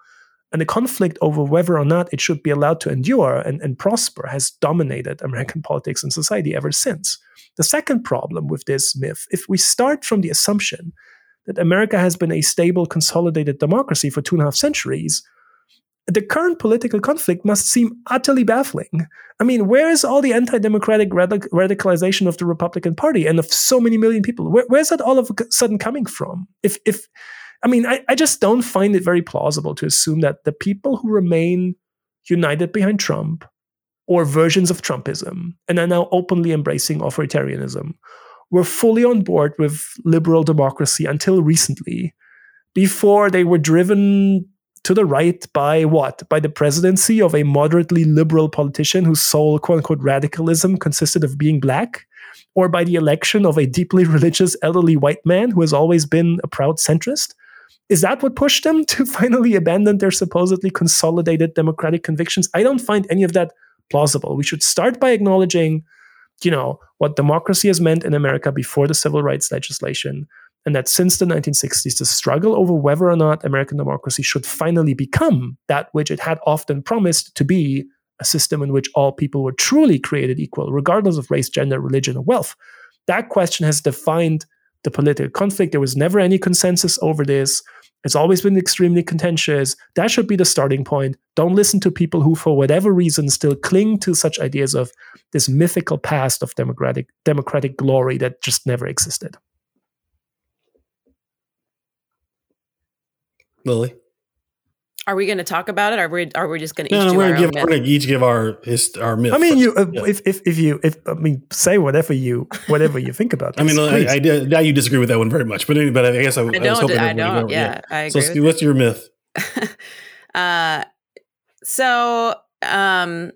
And the conflict over whether or not it should be allowed to endure and, and prosper has dominated American politics and society ever since. The second problem with this myth, if we start from the assumption that America has been a stable, consolidated democracy for two and a half centuries, the current political conflict must seem utterly baffling. I mean, where is all the anti democratic radic- radicalization of the Republican Party and of so many million people? Where, where's that all of a sudden coming from? If, if I mean, I, I just don't find it very plausible to assume that the people who remain united behind Trump or versions of Trumpism and are now openly embracing authoritarianism were fully on board with liberal democracy until recently, before they were driven to the right by what? By the presidency of a moderately liberal politician whose sole quote unquote radicalism consisted of being black? Or by the election of a deeply religious elderly white man who has always been a proud centrist? Is that what pushed them to finally abandon their supposedly consolidated democratic convictions? I don't find any of that plausible. We should start by acknowledging, you know, what democracy has meant in America before the civil rights legislation, and that since the 1960s, the struggle over whether or not American democracy should finally become that which it had often promised to be a system in which all people were truly created equal, regardless of race, gender, religion, or wealth. That question has defined the political conflict. There was never any consensus over this. It's always been extremely contentious. That should be the starting point. Don't listen to people who, for whatever reason, still cling to such ideas of this mythical past of democratic democratic glory that just never existed.
Lily.
Are we going to talk about it? Or are we? Are we just going to?
No,
each
no,
do
we're gonna give
myth?
we're gonna each give our his, our myth.
I mean, you uh,
Yeah.
if, if if you if I mean say whatever you whatever you think about.
I mean, I. I, now you disagree with that one very much, but anyway, but I guess I, I
I
was
don't.
hoping
I
that
don't.
go-
Yeah, I
So,
agree. with
what's your myth?
uh, so um,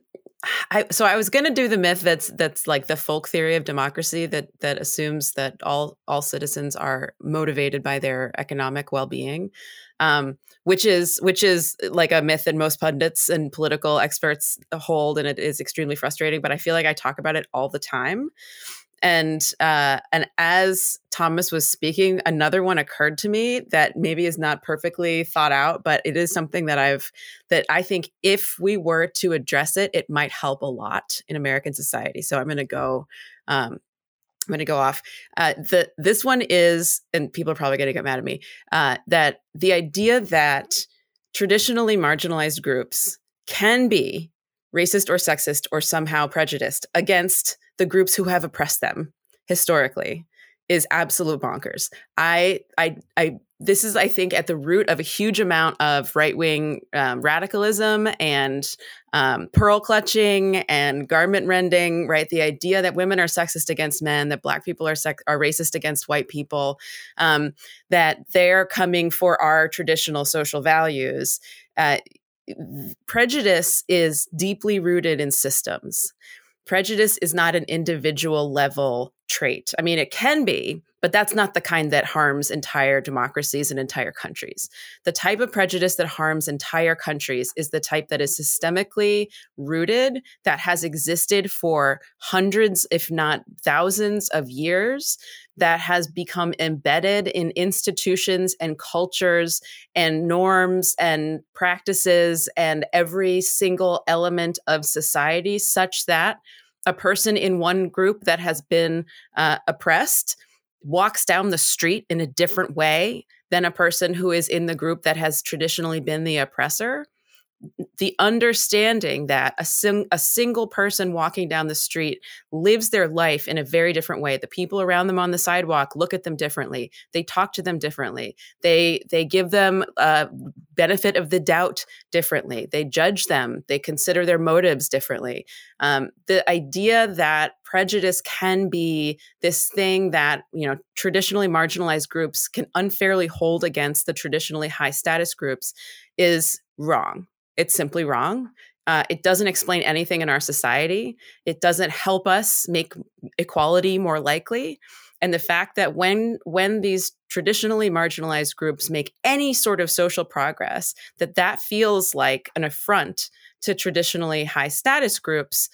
I so I was going to do the myth that's that's like the folk theory of democracy that that assumes that all all citizens are motivated by their economic well being. Um, which is which is like a myth that most pundits and political experts hold, and it is extremely frustrating. But I feel like I talk about it all the time, and uh, and as Thomas was speaking, another one occurred to me that maybe is not perfectly thought out, but it is something that I've that I think if we were to address it, it might help a lot in American society. So I'm going to go. Um, I'm going to go off. Uh, the this one is, and people are probably going to get mad at me. Uh, that the idea that traditionally marginalized groups can be racist or sexist or somehow prejudiced against the groups who have oppressed them historically is absolute bonkers. I, I, I. This is, I think, at the root of a huge amount of right wing um, radicalism and um, pearl clutching and garment rending. Right, the idea that women are sexist against men, that Black people are are racist against white people, um, that they're coming for our traditional social values. Uh, prejudice is deeply rooted in systems. Prejudice is not an individual level trait. I mean, it can be, but that's not the kind that harms entire democracies and entire countries. The type of prejudice that harms entire countries is the type that is systemically rooted, that has existed for hundreds, if not thousands of years, that has become embedded in institutions and cultures and norms and practices and every single element of society, such that a person in one group that has been uh, oppressed walks down the street in a different mm-hmm. way than a person who is in the group that has traditionally been the oppressor the understanding that a, a single person walking down the street lives their life in a very different way. The people around them on the sidewalk look at them differently. They talk to them differently. They they give them uh, benefit of the doubt differently. They judge them. They consider their motives differently. Um, the idea that prejudice can be this thing that you know traditionally marginalized groups can unfairly hold against the traditionally high status groups is wrong it's simply wrong. Uh, it doesn't explain anything in our society. It doesn't help us make equality more likely. And the fact that when when these traditionally marginalized groups make any sort of social progress, that that feels like an affront to traditionally high status groups,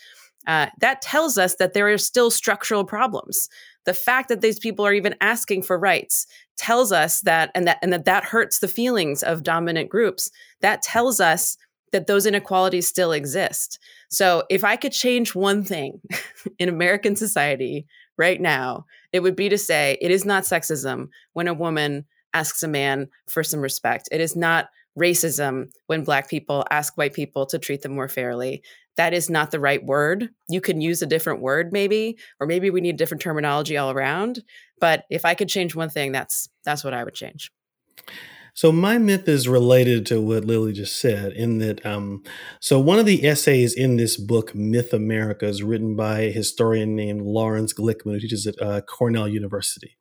uh, that tells us that there are still structural problems. The fact that these people are even asking for rights tells us that, and that and that that hurts the feelings of dominant groups. That tells us that those inequalities still exist. So, if I could change one thing in American society right now, it would be to say it is not sexism when a woman asks a man for some respect. It is not racism when Black people ask white people to treat them more fairly. That is not the right word. You can use a different word, maybe, or maybe we need different terminology all around. But if I could change one thing, that's that's what I would change.
So my myth is related to what Lily just said, in that um, so one of the essays in this book, Myth America, is written by a historian named Lawrence Glickman, who teaches at uh, Cornell University,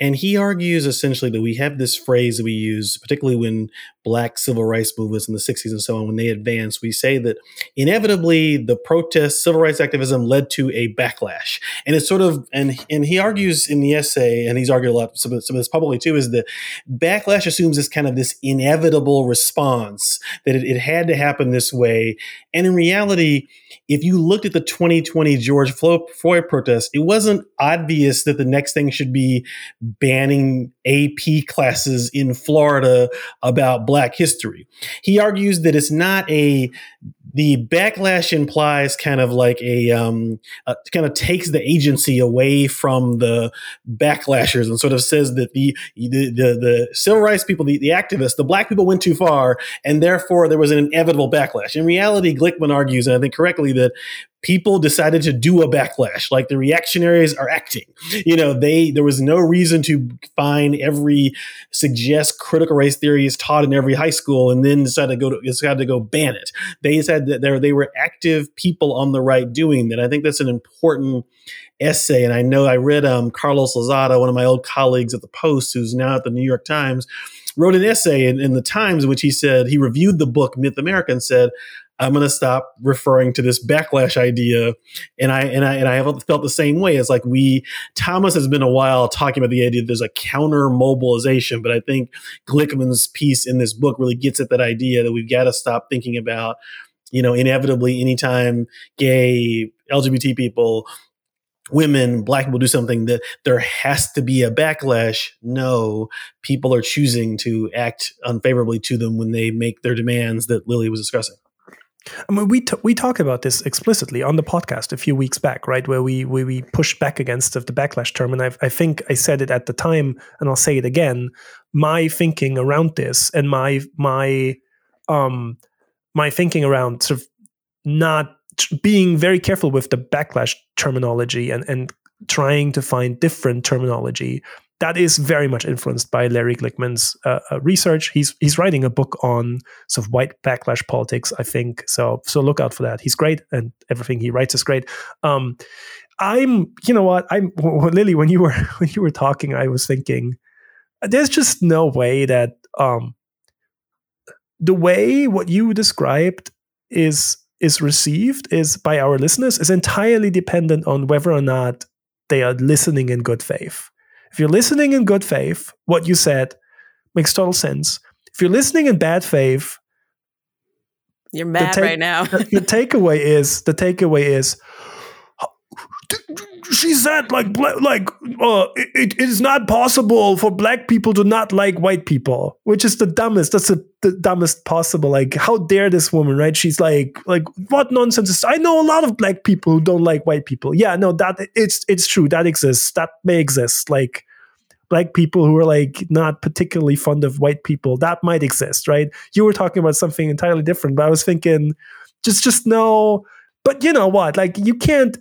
and he argues essentially that we have this phrase that we use, particularly when Black civil rights movements in the '60s and so on, when they advance, we say that inevitably the protest, civil rights activism led to a backlash, and it's sort of and and he argues in the essay, and he's argued a lot some of, some of this publicly too, is that backlash assumes this kind of this inevitable response that it, it had to happen this way. And in reality, if you looked at the 2020 George Floyd protest, it wasn't obvious that the next thing should be banning AP classes in Florida about Black history. He argues that it's not a the backlash implies kind of like a um, kind of takes the agency away from the backlashers and sort of says that the the the, the civil rights people, the, the activists, the black people went too far, and therefore there was an inevitable backlash. In reality, Glickman argues, and I think correctly, that people decided to do a backlash. Like the reactionaries are acting. You know, they there was no reason to find every suggest critical race theory is taught in every high school and then decide to go to decided to go ban it. They said that they they were active people on the right doing that. I think that's an important essay. And I know I read um, Carlos Lozada, one of my old colleagues at the Post, who's now at the New York Times, wrote an essay in, in the Times in which he said he reviewed the book Myth America and said, I'm going to stop referring to this backlash idea. And I and I and I have felt the same way. It's like we Thomas has been a while talking about the idea that there's a counter mobilization, but I think Glickman's piece in this book really gets at that idea that we've got to stop thinking about, you know, inevitably anytime gay LGBT people women, black people do something that there has to be a backlash. No, people are choosing to act unfavorably to them when they make their demands that Lily was discussing.
I mean, we t- we talk about this explicitly on the podcast a few weeks back, right? Where we we, we pushed back against the, the backlash term, and I, I think I said it at the time, and I'll say it again. My thinking around this, and my my um my thinking around sort of not being very careful with the backlash terminology and and trying to find different terminology that is very much influenced by Larry Glickman's uh, uh, research. He's he's writing a book on sort of white backlash politics, I think. So so look out for that. He's great, and everything he writes is great. Um, I'm, you know what, I'm Lily. When you were when you were talking, I was thinking, there's just no way that um, the way what you described is is received is by our listeners is entirely dependent on whether or not they are listening in good faith. If you're listening in good faith, what you said makes total sense. If you're listening in bad faith,
you're mad right now.
the, the takeaway is the takeaway is she said like like uh, it, it is not possible for black people to not like white people which is the dumbest that's the, the dumbest possible like how dare this woman right? She's like like what nonsense is i know a lot of black people who don't like white people. Yeah no that it's it's true that exists that may exist like black people who are like not particularly fond of white people that might exist right? You were talking about something entirely different but i was thinking just just no but you know what like you can't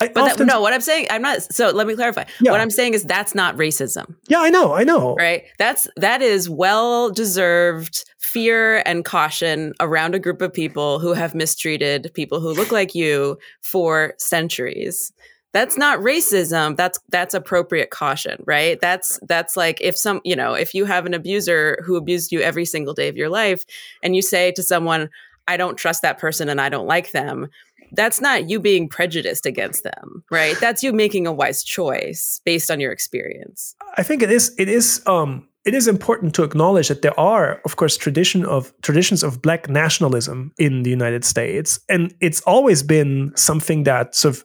I but often, that, no, what I'm saying, I'm not. So let me clarify. Yeah. What I'm saying is that's not racism.
Yeah, I know, I know.
Right. That's that is well deserved fear and caution around a group of people who have mistreated people who look like you for centuries. That's not racism. That's that's appropriate caution, right? That's that's like if some, you know, if you have an abuser who abused you every single day of your life, and you say to someone, "I don't trust that person and I don't like them." That's not you being prejudiced against them, right? That's you making a wise choice based on your experience.
I think it is it is um it is important to acknowledge that there are, of course, tradition of traditions of black nationalism in the United States, and it's always been something that sort of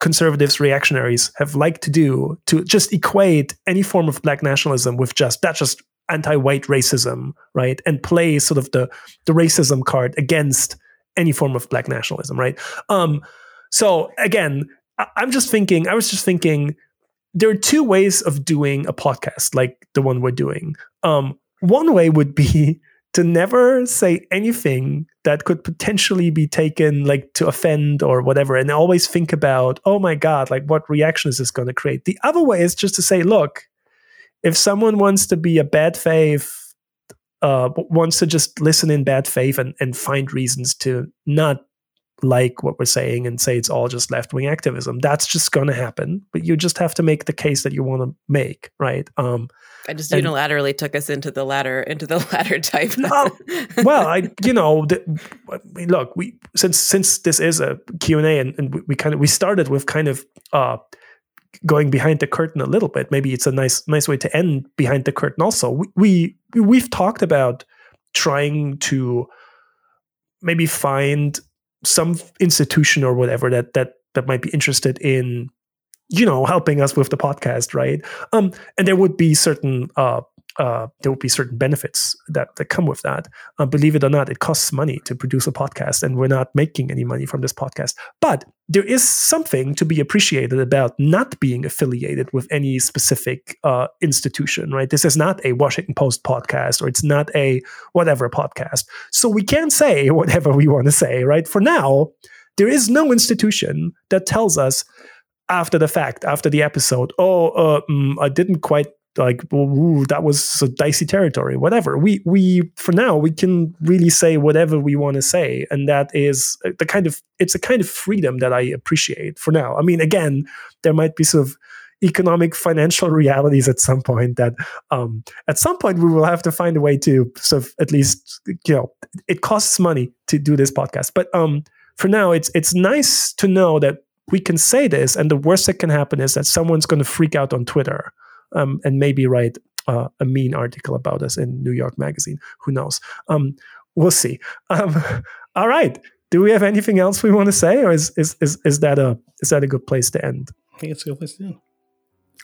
conservatives, reactionaries have liked to do to just equate any form of black nationalism with just that's just anti-white racism, right? And play sort of the the racism card against any form of black nationalism, right? Um, so again, I, I'm just thinking, I was just thinking, there are two ways of doing a podcast like the one we're doing. Um, one way would be to never say anything that could potentially be taken like to offend or whatever, and always think about, oh my God, like what reaction is this going to create? The other way is just to say, look, if someone wants to be a bad faith uh, wants to just listen in bad faith and, and find reasons to not like what we're saying and say it's all just left wing activism. That's just going to happen. But you just have to make the case that you want to make, right? Um,
I just and, unilaterally took us into the latter into the latter type.
oh, well, I you know the, look we since since this is a Q and A and, and we, we, kind of we started with kind of uh, going behind the curtain a little bit. Maybe it's a nice nice way to end behind the curtain. Also, we, we we've talked about trying to maybe find some institution or whatever that that that might be interested in you know helping us with the podcast right um and there would be certain uh uh, there will be certain benefits that, that come with that. Uh, believe it or not, it costs money to produce a podcast, and we're not making any money from this podcast. But there is something to be appreciated about not being affiliated with any specific uh, institution, right? This is not a Washington Post podcast, or it's not a whatever podcast. So we can say whatever we want to say, right? For now, There is no institution that tells us after the fact, after the episode, oh, uh, mm, I didn't quite like ooh, that was a dicey territory whatever. We we for now we can really say whatever we want to say and that is the kind of it's a kind of freedom that i appreciate for now. I mean again there might be sort of economic financial realities at some point that um, at some point we will have to find a way to sort of at least you know it costs money to do this podcast. But um, for now it's it's nice to know that we can say this and the worst that can happen is that someone's going to freak out on twitter um, and maybe write uh, a mean article about us in new york magazine who knows um, we'll see um, all right do we have anything else we want to say or is, is is is that a is that a good place to end
i think it's a good place to end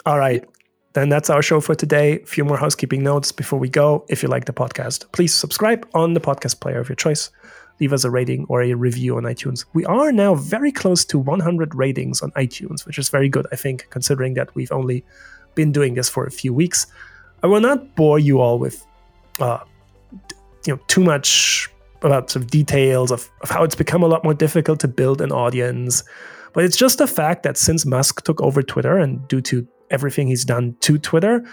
all right. Then that's our show for today. A few more housekeeping notes before we go. If you like the podcast, please subscribe on the podcast player of your choice. Leave us a rating or a review on iTunes. We are now very close to 100 ratings on iTunes, which is very good, I think, considering that we've only been doing this for a few weeks. I will not bore you all with, uh, you know, too much about some details of, of how it's become a lot more difficult to build an audience. But it's just a fact that since Musk took over Twitter and due to everything he's done to Twitter,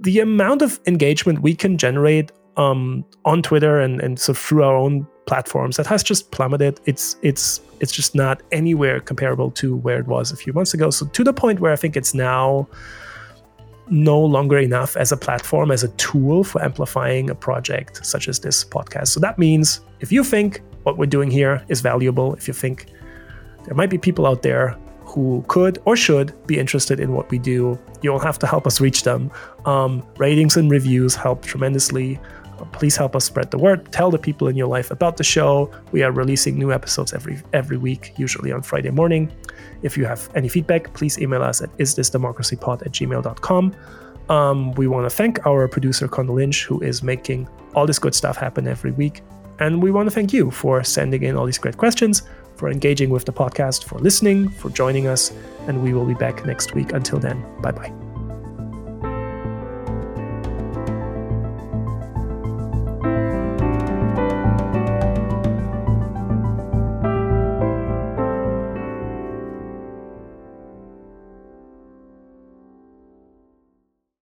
the amount of engagement we can generate um, on Twitter and, and so through our own platforms that has just plummeted. It's it's it's just not anywhere comparable to where it was a few months ago. So to the point where I think it's now no longer enough as a platform, as a tool for amplifying a project such as this podcast. So that means if you think what we're doing here is valuable, if you think there might be people out there who could or should be interested in what we do. You'll have to help us reach them. Um, ratings and reviews help tremendously. Uh, please help us spread the word. Tell the people in your life about the show. We are releasing new episodes every every week, usually on Friday morning. If you have any feedback, please email us at isthisdemocracypod at gmail.com. Um, we want to thank our producer, Connor Lynch, who is making all this good stuff happen every week. And we want to thank you for sending in all these great questions for engaging with the podcast, for listening, for joining us. And we will be back next week. Until then, bye bye.